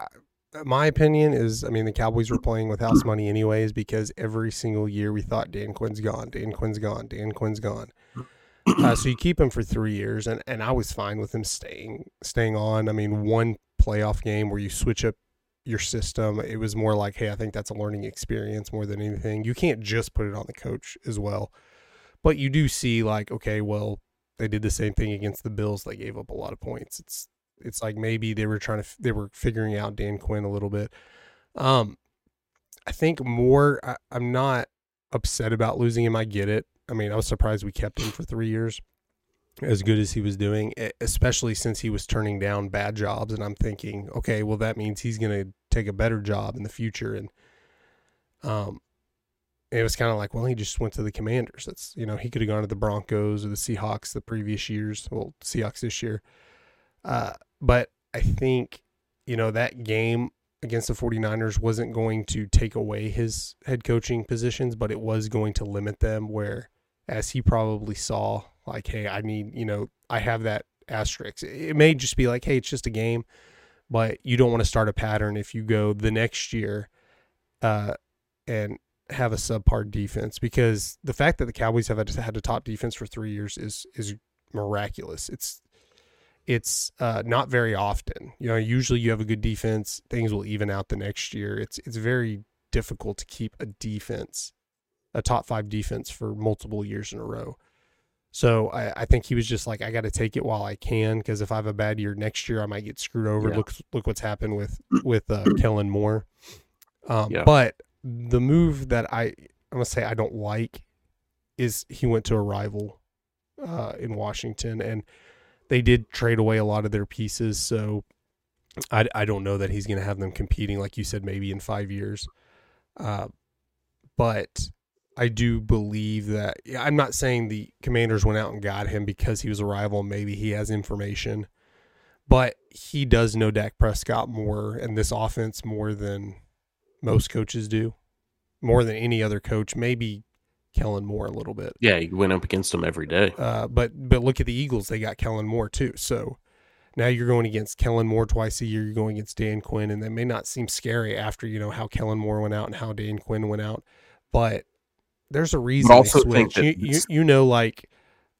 my opinion is I mean the Cowboys were playing with house money anyways because every single year we thought Dan Quinn's gone, Dan Quinn's gone, Dan Quinn's gone. Uh, so you keep him for three years, and, and I was fine with him staying staying on. I mean, one playoff game where you switch up your system, it was more like, hey, I think that's a learning experience more than anything. You can't just put it on the coach as well, but you do see like, okay, well, they did the same thing against the Bills. They gave up a lot of points. It's it's like maybe they were trying to they were figuring out Dan Quinn a little bit. Um, I think more. I, I'm not upset about losing him. I get it. I mean, I was surprised we kept him for three years, as good as he was doing, especially since he was turning down bad jobs. And I'm thinking, okay, well, that means he's going to take a better job in the future. And um, it was kind of like, well, he just went to the Commanders. That's you know, he could have gone to the Broncos or the Seahawks the previous years. Well, Seahawks this year. Uh, but I think, you know, that game against the 49ers wasn't going to take away his head coaching positions, but it was going to limit them where as he probably saw, like, hey, I need, you know, I have that asterisk. It may just be like, hey, it's just a game, but you don't want to start a pattern if you go the next year uh, and have a subpar defense because the fact that the Cowboys have had, a top defense for three years is is miraculous. It's it's uh, not very often. You know, usually you have a good defense, things will even out the next year. It's it's very difficult to keep a defense, a top five defense for multiple years in a row. So I, I think he was just like, I got to take it while I can because if I have a bad year next year, I might get screwed over. Yeah. Look look what's happened with *clears throat* with uh, Kellen Moore. Um, Yeah. But the move that I I'm gonna say I don't like is he went to a rival uh, in Washington and they did trade away a lot of their pieces. So I, I don't know that he's going to have them competing, like you said, maybe in five years. Uh, but I do believe that I'm not saying the commanders went out and got him because he was a rival. Maybe he has information, but he does know Dak Prescott more and this offense more than most coaches do, more than any other coach. Maybe Kellen Moore a little bit. Yeah, he went up against them every day. Uh, but but look at the Eagles; they got Kellen Moore too. So now you're going against Kellen Moore twice a year. You're going against Dan Quinn, and that may not seem scary after you know how Kellen Moore went out and how Dan Quinn went out. But there's a reason But also think that You, you, you know, like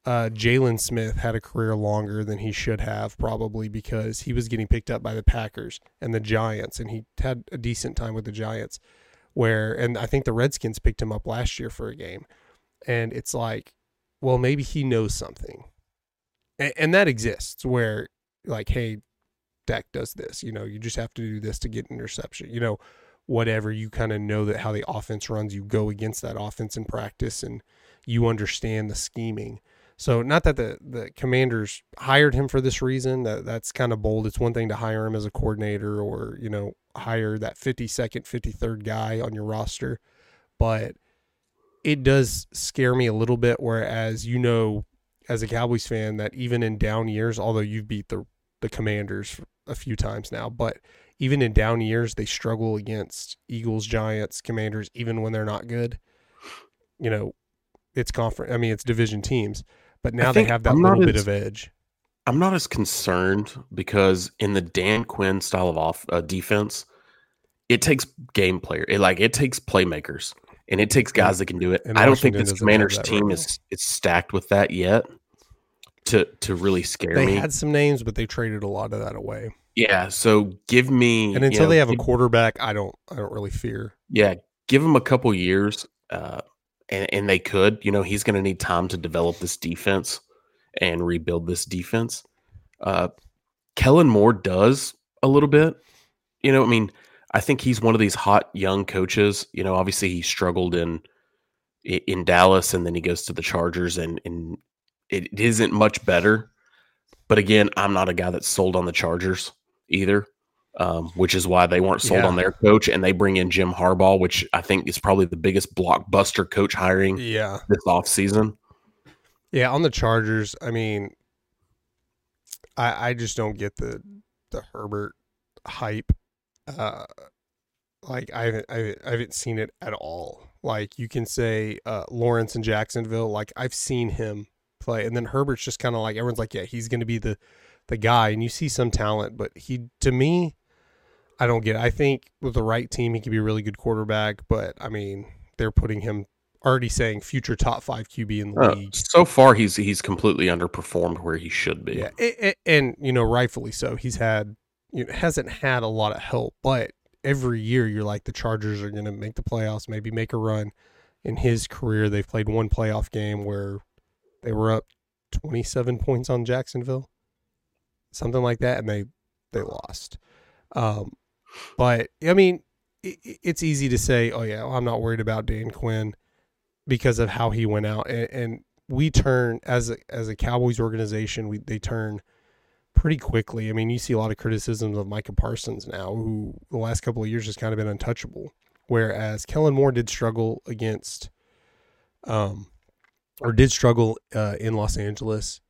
uh, Jalen Smith had a career longer than he should have, probably because he was getting picked up by the Packers and the Giants, and he had a decent time with the Giants. Where and I think the Redskins picked him up last year for a game, and it's like, well, maybe he knows something, and, and that exists where like, hey, Dak does this. You know, you just have to do this to get an interception. You know, whatever. You kind of know that how the offense runs. You go against that offense in practice, and you understand the scheming. So not that the the commanders hired him for this reason. That that's kind of bold. It's one thing to hire him as a coordinator or, you know, hire that 52nd, 53rd guy on your roster, but it does scare me a little bit whereas you know as a Cowboys fan that even in down years, although you've beat the the Commanders a few times now, but even in down years they struggle against Eagles, Giants, Commanders even when they're not good. You know, it's conference I mean it's division teams, but now they have that little bit as- of edge. I'm not as concerned because in the Dan Quinn style of off uh, defense, it takes game player. It like it takes playmakers and it takes guys that can do it. And I don't think this Commanders team right is is stacked with that yet to to really scare They me. They had some names, but they traded a lot of that away. Yeah, so give me And you until know, they have a quarterback, I don't I don't really fear. yeah, give him a couple years, uh, and and they could. You know, he's going to need time to develop this defense and rebuild this defense. Uh, Kellen Moore does a little bit. You know, I mean, I think he's one of these hot young coaches. You know, obviously he struggled in in Dallas, and then he goes to the Chargers, and and it isn't much better. But again, I'm not a guy that's sold on the Chargers either. um, which is why they weren't sold Yeah. on their coach, and they bring in Jim Harbaugh, which I think is probably the biggest blockbuster coach hiring Yeah. this offseason. Yeah, on the Chargers, I mean, I I just don't get the the Herbert hype. Uh, like I haven't I haven't, I haven't seen it at all. Like you can say uh, Lawrence in Jacksonville, like I've seen him play, and then Herbert's just kind of like everyone's like, yeah, he's going to be the the guy, and you see some talent, but he to me, I don't get. It. I think with the right team, he could be a really good quarterback, but I mean, they're putting him already saying future top five QB in the Uh, league. so far, he's he's completely underperformed where he should be. Yeah, it, it- and you know, rightfully so. He's had, you know, hasn't had a lot of help, but every year you're like the Chargers are going to make the playoffs, maybe make a run. In his career, they've played one playoff game where they were up 27 points on Jacksonville, something like that, and they they lost. Um, but I mean, it, it's easy to say, oh yeah, well, I'm not worried about Dan Quinn because of how he went out, and, and we turn as a as a Cowboys organization, we they turn pretty quickly. I mean, you see a lot of criticisms of Micah Parsons now, who the last couple of years has kind of been untouchable. Whereas Kellen Moore did struggle against, um, or did struggle uh, in Los Angeles,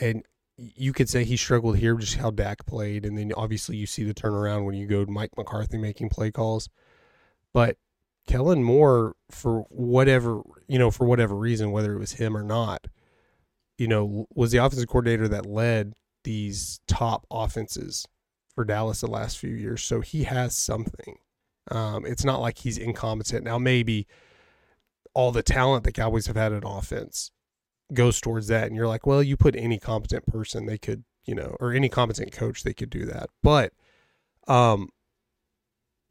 and you could say he struggled here, just how Dak played, and then obviously you see the turnaround when you go to Mike McCarthy making play calls. But Kellen Moore, for whatever you know, for whatever reason, whether it was him or not, you know, was the offensive coordinator that led these top offenses for Dallas the last few years. So he has something. Um, it's not like he's incompetent. Now maybe all the talent the Cowboys have had in offense goes towards that, and you're like, well, you put any competent person, they could, you know, or any competent coach, they could do that. But um,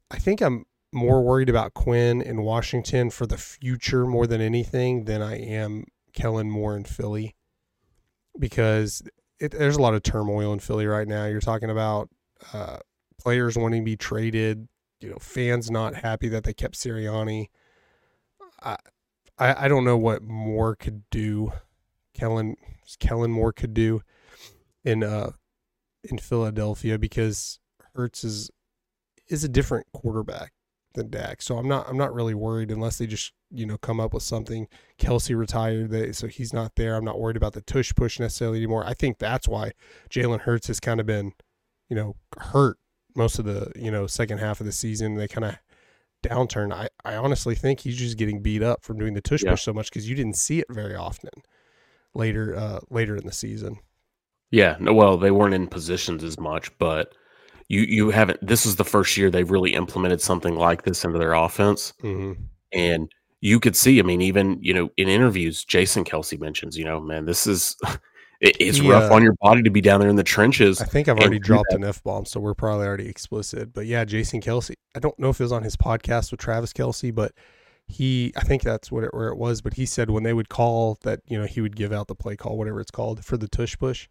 I think I'm more worried about Quinn in Washington for the future more than anything than I am Kellen Moore in Philly because it, there's a lot of turmoil in Philly right now. You're talking about uh, players wanting to be traded, you know, fans not happy that they kept Sirianni. I, I, I don't know what Moore could do. Kellen Kellen Moore could do in uh in Philadelphia because Hurts is is a different quarterback than Dak. So I'm not I'm not really worried unless they just you know come up with something. Kelce retired, they, so he's not there. I'm not worried about the tush push necessarily anymore. I think that's why Jalen Hurts has kind of been you know hurt most of the you know second half of the season. They kind of downturn. I I honestly think he's just getting beat up from doing the tush Yeah. push so much because you didn't see it very often later uh later in the season. Yeah, no, well, they weren't in positions as much, but you you haven't. This is the first year they've really implemented something like this into their offense, Mm-hmm. and you could see. I mean, even you know, in interviews, Jason Kelce mentions, you know, man, this is *laughs* it, it's He, rough on your body to be down there in the trenches. I think I've already dropped an F bomb, so we're probably already explicit. But yeah, Jason Kelce. I don't know if it was on his podcast with Travis Kelce, but he, I think that's what it, where it was. But he said when they would call that, you know, he would give out the play call, whatever it's called for the tush push.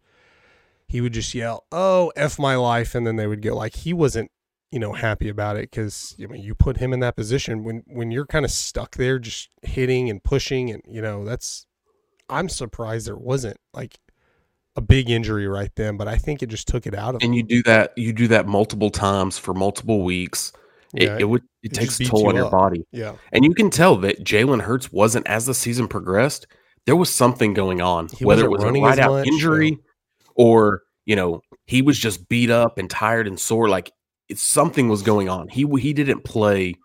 He would just yell, "Oh, f my life," and then they would go like he wasn't, you know, happy about it because I mean you put him in that position when when you're kind of stuck there, just hitting and pushing, and you know that's. I'm surprised there wasn't like a big injury right then, but I think it just took it out of him. and you do that, you do that multiple times for multiple weeks. It, Yeah, it would it, it takes a toll you on your up. body, Yeah, and you can tell that Jalen Hurts wasn't as the season progressed. There was something going on, He whether it wasn't a running right out much, injury or you know he was just beat up and tired and sore. Like it's something was going on. He he didn't play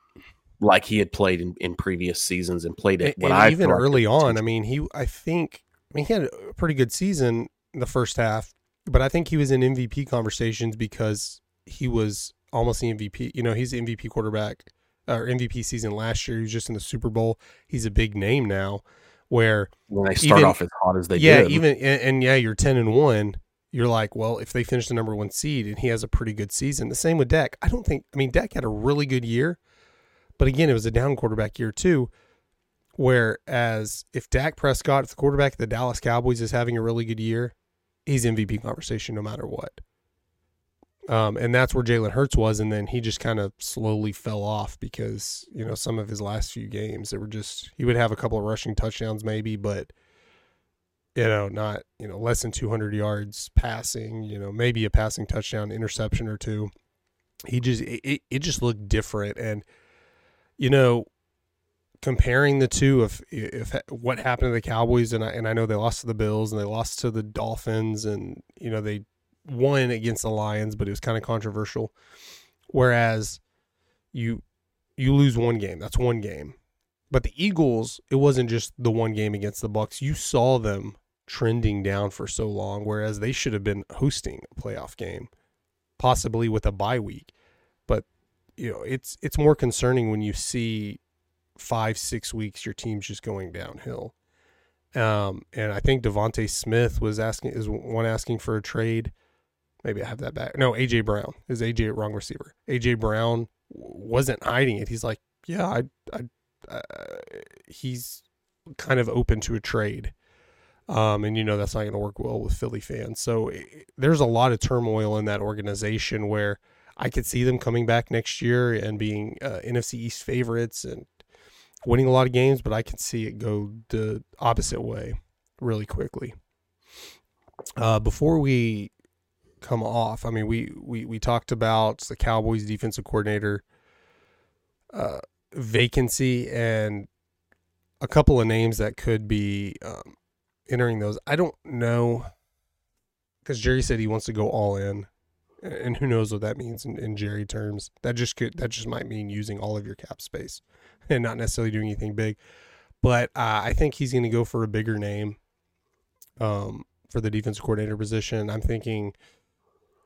like he had played in, in previous seasons and played it. What I even early on, I mean, he, I think, I mean, he had a pretty good season in the first half, but I think he was in MVP conversations because he was almost the MVP. You know, he's the MVP quarterback or MVP season last year. He was just in the Super Bowl. He's a big name now. Where when they start even- off as hot as they yeah, did. even and, and yeah, you're ten and one. You're like, well, if they finish the number one seed and he has a pretty good season, the same with Dak. I don't think. I mean, Dak had a really good year, but again, it was a down quarterback year too. Whereas if Dak Prescott, if the quarterback of the Dallas Cowboys is having a really good year, he's MVP conversation no matter what. Um, and that's where Jalen Hurts was, and then he just kind of slowly fell off because you know some of his last few games they were just he would have a couple of rushing touchdowns maybe, but you know not you know less than 200 yards passing, you know maybe a passing touchdown, interception or two, he just it, it just looked different. And you know comparing the two of if, if what happened to the Cowboys and I, and I know they lost to the Bills and they lost to the Dolphins and you know they won against the Lions but it was kind of controversial. Whereas you you lose one game that's one game. But the Eagles it wasn't just the one game against the Bucks you saw them trending down for so long whereas they should have been hosting a playoff game possibly with a bye week. But you know it's it's more concerning when you see five six weeks your team's just going downhill. Um, and I think DeVonta Smith was asking is one asking for a trade. Maybe I have that back. No, AJ Brown is AJ wrong receiver. AJ Brown wasn't hiding it. He's like, yeah, I, I, uh, he's kind of open to a trade. Um, and you know that's not going to work well with Philly fans. So it, there's a lot of turmoil in that organization where I could see them coming back next year and being uh, NFC East favorites and winning a lot of games, but I can see it go the opposite way really quickly. Uh, before we come off, I mean, we, we, we talked about the Cowboys defensive coordinator uh, vacancy and a couple of names that could be um, entering those. I don't know because Jerry said he wants to go all in, and who knows what that means in, in Jerry terms. That just could that just might mean using all of your cap space *laughs* and not necessarily doing anything big. But uh, I think he's going to go for a bigger name um, for the defensive coordinator position. I'm thinking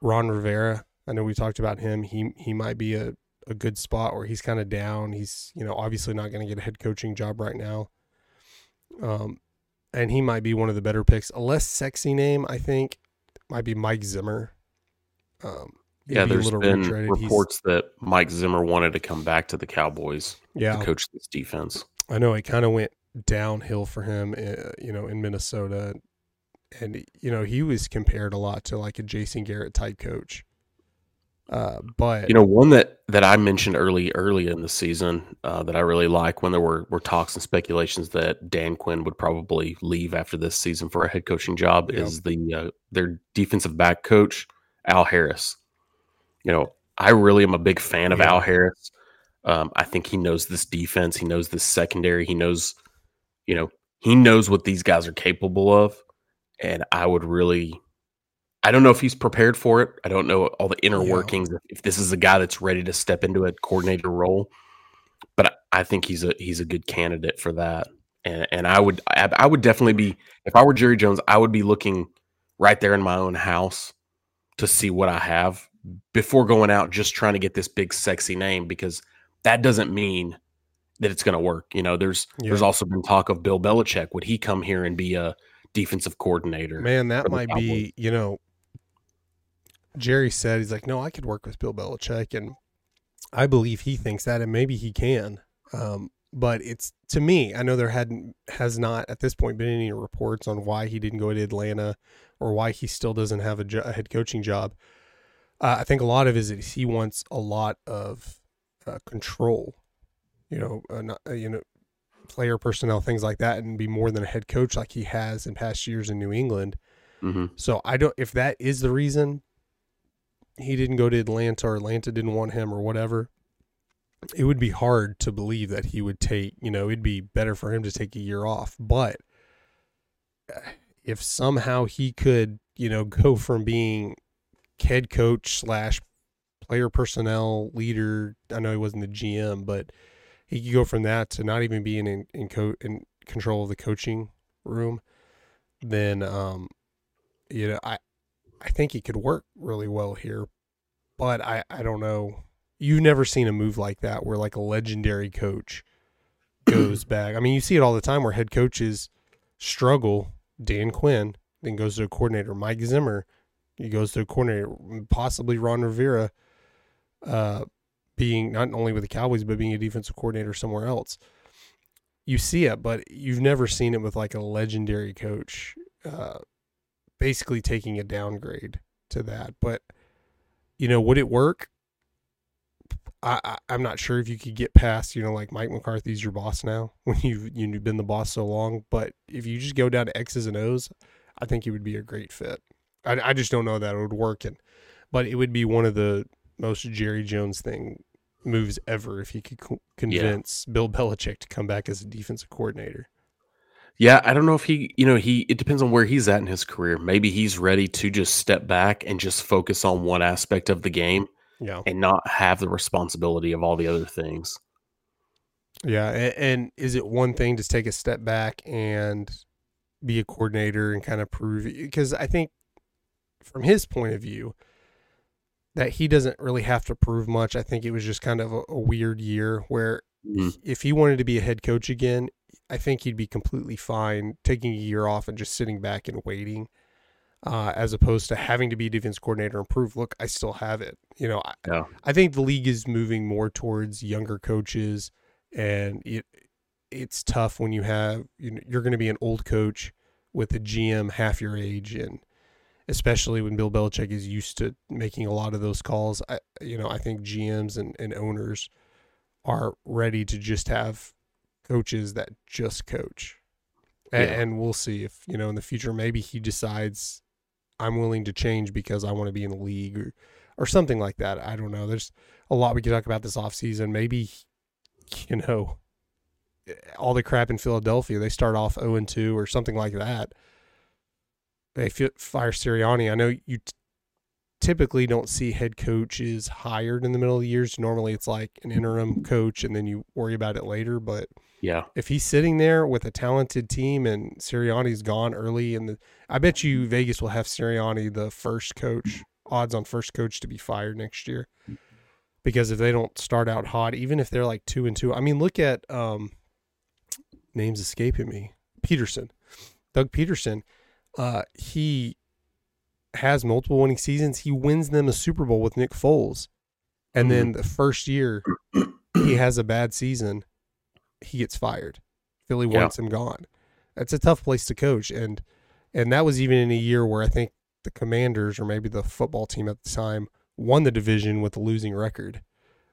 Ron Rivera. I know we talked about him. He he might be a, a good spot where he's kind of down. He's you know obviously not going to get a head coaching job right now. Um, and he might be one of the better picks. A less sexy name, I think, might be Mike Zimmer. Um, yeah, there's been reports He's, that Mike Zimmer wanted to come back to the Cowboys yeah. to coach this defense. I know it kind of went downhill for him, uh, you know, in Minnesota, and you know he was compared a lot to like a Jason Garrett type coach. Uh, but you know, one that that I mentioned early early in the season uh, that I really like when there were were talks and speculations that Dan Quinn would probably leave after this season for a head coaching job yep. is the uh, their defensive back coach Al Harris. You know, I really am a big fan of yeah. Al Harris. Um, I think he knows this defense. He knows this secondary. He knows, you know, he knows what these guys are capable of. And I would really, I don't know if he's prepared for it. I don't know all the inner yeah. workings. If this is a guy that's ready to step into a coordinator role, but I think he's a he's a good candidate for that. And and I would I, I would definitely be if I were Jerry Jones, I would be looking right there in my own house to see what I have before going out just trying to get this big sexy name because that doesn't mean that it's going to work. You know, there's yeah. there's also been talk of Bill Belichick. Would he come here and be a defensive coordinator? Man, that might be. You know, Jerry said he's like, no, I could work with Bill Belichick, and I believe he thinks that, and maybe he can. Um, but it's to me, I know there hadn't has not at this point been any reports on why he didn't go to Atlanta or why he still doesn't have a, jo- a head coaching job. Uh, I think a lot of it is he wants a lot of uh, control, you know, uh, not, uh, you know, player personnel, things like that, and be more than a head coach like he has in past years in New England. Mm-hmm. So I don't if that is the reason he didn't go to Atlanta or Atlanta didn't want him or whatever. It would be hard to believe that he would take, you know, it'd be better for him to take a year off. But uh, if somehow he could, you know, go from being head coach slash player personnel leader. I know he wasn't the GM, but he could go from that to not even being in in, co- in control of the coaching room. Then, um, you know, I I think he could work really well here, but I I don't know. You've never seen a move like that where like a legendary coach *clears throat* goes back. I mean, you see it all the time where head coaches struggle. Dan Quinn then goes to a coordinator. Mike Zimmer he goes to a coordinator, possibly Ron Rivera, uh, being not only with the Cowboys but being a defensive coordinator somewhere else. You see it, but you've never seen it with like a legendary coach, uh, basically taking a downgrade to that. But you know, would it work? I, I am not sure if you could get past you know like Mike McCarthy's your boss now *laughs* when you've you've been the boss so long. But if you just go down to X's and O's, I think he would be a great fit. I, I just don't know that it would work, and but it would be one of the most Jerry Jones thing moves ever if he could co- convince Bill Belichick to come back as a defensive coordinator. Yeah, I don't know if he, you know, he it depends on where he's at in his career. Maybe he's ready to just step back and just focus on one aspect of the game Yeah. and not have the responsibility of all the other things. Yeah, and, and is it one thing to take a step back and be a coordinator and kind of prove because I think from his point of view that he doesn't really have to prove much. I think it was just kind of a, a weird year where Mhm. if he wanted to be a head coach again, I think he'd be completely fine taking a year off and just sitting back and waiting, uh, as opposed to having to be a defense coordinator and prove, look, I still have it. You know, I, Yeah. I think the league is moving more towards younger coaches, and it it's tough when you have you know, you're going to be an old coach with a GM half your age, and especially when Bill Belichick is used to making a lot of those calls. I you know I think GMs and, and owners are ready to just have coaches that just coach. A- Yeah. And we'll see if, you know, in the future, maybe he decides I'm willing to change because I want to be in the league or, or something like that. I don't know. There's a lot we could talk about this offseason. Maybe, you know, all the crap in Philadelphia, they start off 0 and 2 or something like that. They fire Sirianni. I know you t- typically don't see head coaches hired in the middle of the years. Normally it's like an interim coach and then you worry about it later. But Yeah. if he's sitting there with a talented team and Sirianni's gone early and I bet you Vegas will have Sirianni the first coach, odds on first coach to be fired next year. Because if they don't start out hot, even if they're like two and two, I mean look at um names escaping me. Pederson. Doug Pederson. Uh he has multiple winning seasons. He wins them a Super Bowl with Nick Foles. And then the first year he has a bad season, he gets fired. Philly Yeah. wants him gone. That's a tough place to coach, and and that was even in a year where I think the Commanders or maybe the football team at the time won the division with a losing record,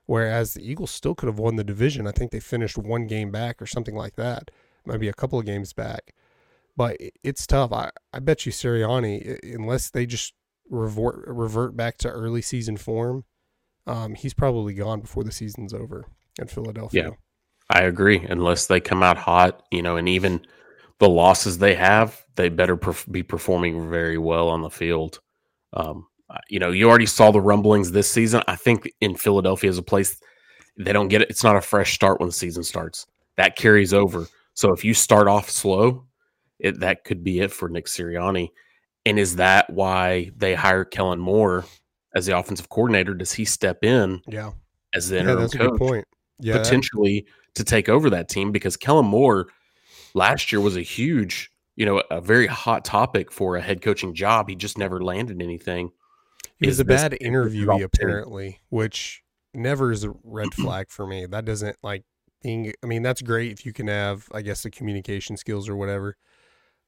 whereas the Eagles still could have won the division. I think they finished one game back or something like that, maybe a couple of games back. But it's tough. I, I bet you Sirianni, unless they just revert revert back to early season form, um, he's probably gone before the season's over in Philadelphia. Yeah. I agree. Unless they come out hot, you know, and even the losses they have, they better perf- be performing very well on the field. Um, you know, you already saw the rumblings this season. I think in Philadelphia is a place they don't get it. It's not a fresh start when the season starts. That carries over. So if you start off slow, it, that could be it for Nick Sirianni. And is that why they hire Kellen Moore as the offensive coordinator? Does he step in Yeah, as the yeah, interim that's a coach? good point. Yeah, potentially to take over that team because Kellen Moore last year was a huge, you know, a very hot topic for a head coaching job. He just never landed anything. He was Is a bad a interviewee apparently, which never is a red *clears throat* flag for me. That doesn't like being. I mean, that's great if you can have, I guess, the communication skills or whatever.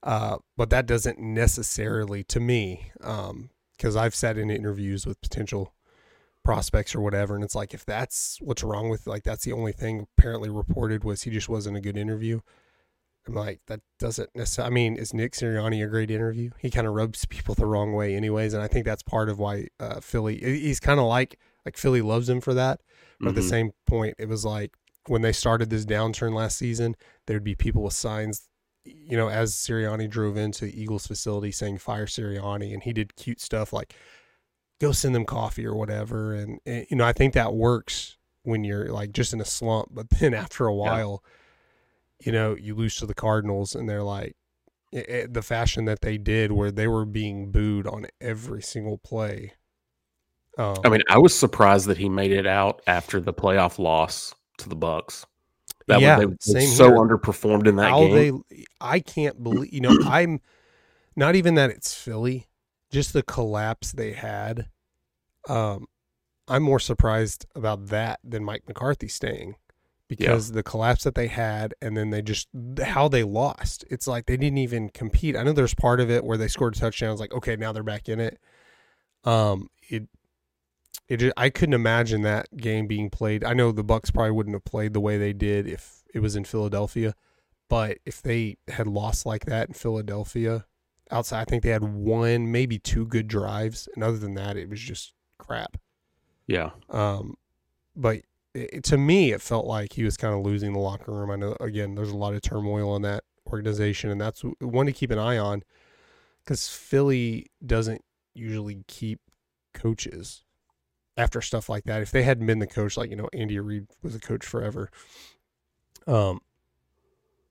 Uh, but that doesn't necessarily, to me, because I've sat in interviews with potential prospects or whatever, and it's like if that's what's wrong with, like, that's the only thing apparently reported was he just wasn't a good interview. I'm like, that doesn't necessarily. I mean, is Nick Sirianni a great interview? He kind of rubs people the wrong way, anyways, and I think that's part of why uh, Philly. He's kind of like like Philly loves him for that. But at the Mhm. same point, it was like when they started this downturn last season, there'd be people with signs, you know, as Sirianni drove into the Eagles facility saying "Fire Sirianni," and he did cute stuff like "Go send them coffee" or whatever, and, and you know, I think that works when you're like just in a slump, but *laughs* then after a while you know, you lose to the Cardinals, and they're like i i the fashion that they did, where they were being booed on every single play. Um, I mean, I was surprised that he made it out after the playoff loss to the Bucks. That Yeah, was, they, same so here. underperformed in that how game. they, I can't believe, you know, *clears throat* I'm not even that it's Philly, just the collapse they had. Um, I'm more surprised about that than Mike McCarthy staying because the collapse that they had and then they just how they lost. It's like they didn't even compete. I know there's part of it where they scored touchdowns like, okay, now they're back in it. Um, it it just, I couldn't imagine that game being played. I know the Bucks probably wouldn't have played the way they did if it was in Philadelphia, but if they had lost like that in Philadelphia, outside I think they had one, maybe two good drives, and other than that, it was just crap. Yeah. Um, but it, to me, it felt like he was kind of losing the locker room. I know again, there's a lot of turmoil in that organization, and that's one to keep an eye on because Philly doesn't usually keep coaches after stuff like that. If they hadn't been the coach, like you know, Andy Reid was a coach forever. Um,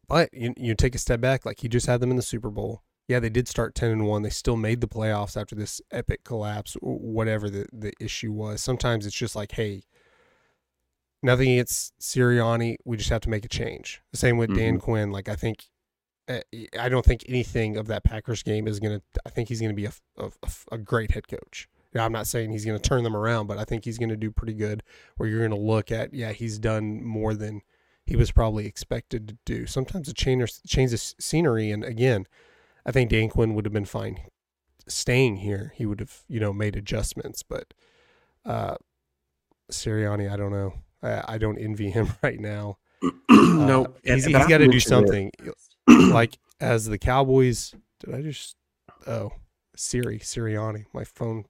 but you you take a step back, like he just had them in the Super Bowl. Yeah, they did start ten and one. They still made the playoffs after this epic collapse, whatever the the issue was. Sometimes it's just like, hey, nothing against Sirianni. We just have to make a change. The same with mm-hmm. Dan Quinn. Like I think, uh, I don't think anything of that Packers game is gonna. I think he's gonna be a a, a great head coach. Yeah, I'm not saying he's gonna turn them around, but I think he's gonna do pretty good. Where you're gonna look at, yeah, he's done more than he was probably expected to do. Sometimes a change change of scenery, and again, I think Dan Quinn would have been fine staying here. He would have, you know, made adjustments, but uh, Sirianni, I don't know. I, I don't envy him *laughs* right now. *clears throat* no, uh, he's, he's got to do something. like as the Cowboys, did I just? Oh, Siri, Sirianni, my phone.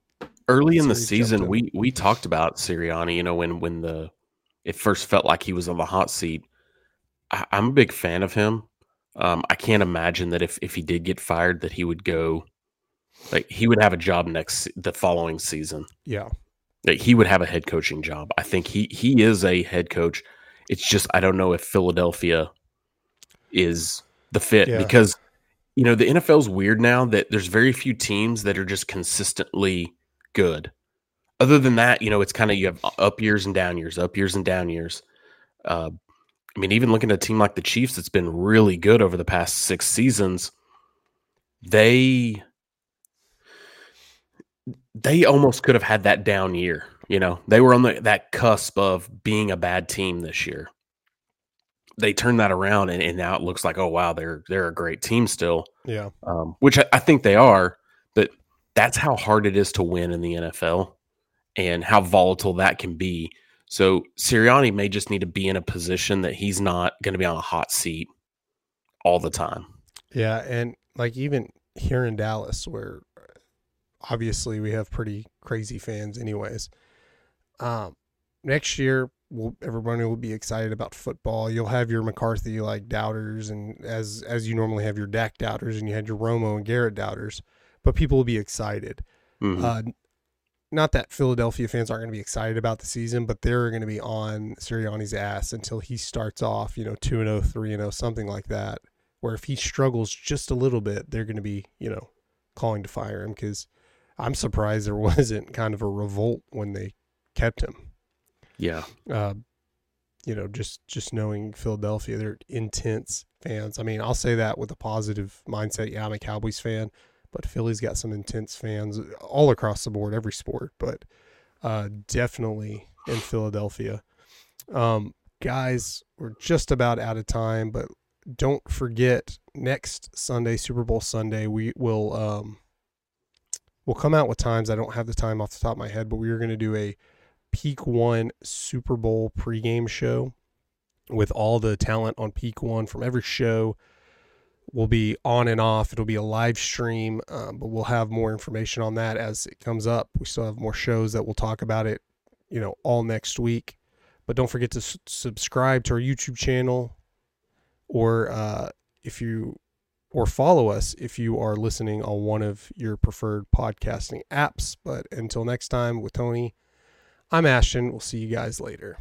Early in the season, we we talked about Sirianni. You know, when when the it first felt like he was on the hot seat. I, am a big fan of him. Um, I can't imagine that if if he did get fired, that he would go like he would have a job next the following season. Yeah, like he would have a head coaching job. I think he he is a head coach. It's just I don't know if Philadelphia is the fit yeah. because you know the NFL's weird now that there's very few teams that are just consistently good. Other than that, you know, it's kind of you have up years and down years, up years and down years. Uh, I mean, even looking at a team like the Chiefs that's been really good over the past six seasons, they they almost could have had that down year. You know, they were on the, that cusp of being a bad team this year. They turned that around, and, and now it looks like, oh wow, they're they're a great team still. Yeah, um, which I, I think they are. That's how hard it is to win in the NFL, and how volatile that can be. So Sirianni may just need to be in a position that he's not going to be on a hot seat all the time. Yeah, and like even here in Dallas, where obviously we have pretty crazy fans, anyways. Um, next year, we'll, everybody will be excited about football. You'll have your McCarthy like doubters, and as as you normally have your Dak doubters, and you had your Romo and Garrett doubters, but people will be excited. Mm-hmm. Uh, not that Philadelphia fans aren't going to be excited about the season, but they're going to be on Sirianni's ass until he starts off, you know, 2 and 0, 3 and 0, something like that. Where if he struggles just a little bit, they're going to be, you know, calling to fire him because I'm surprised there *laughs* wasn't kind of a revolt when they kept him. Yeah. Uh, you know, just just knowing Philadelphia, they're intense fans. I mean, I'll say that with a positive mindset. Yeah, I'm a Cowboys fan, but Philly's got some intense fans all across the board, every sport, but uh, definitely in Philadelphia. Um, guys, we're just about out of time, but don't forget next Sunday, Super Bowl Sunday, we will um, we'll come out with times. I don't have the time off the top of my head, but we are going to do a Peak One Super Bowl pregame show with all the talent on Peak One from every show will be on and off. It'll be a live stream, um, but we'll have more information on that as it comes up. We still have more shows that we'll talk about it, you know, all next week. But don't forget to s- subscribe to our YouTube channel, or uh, if you or follow us if you are listening on one of your preferred podcasting apps. But until next time, with Tony, I'm Ashton. We'll see you guys later.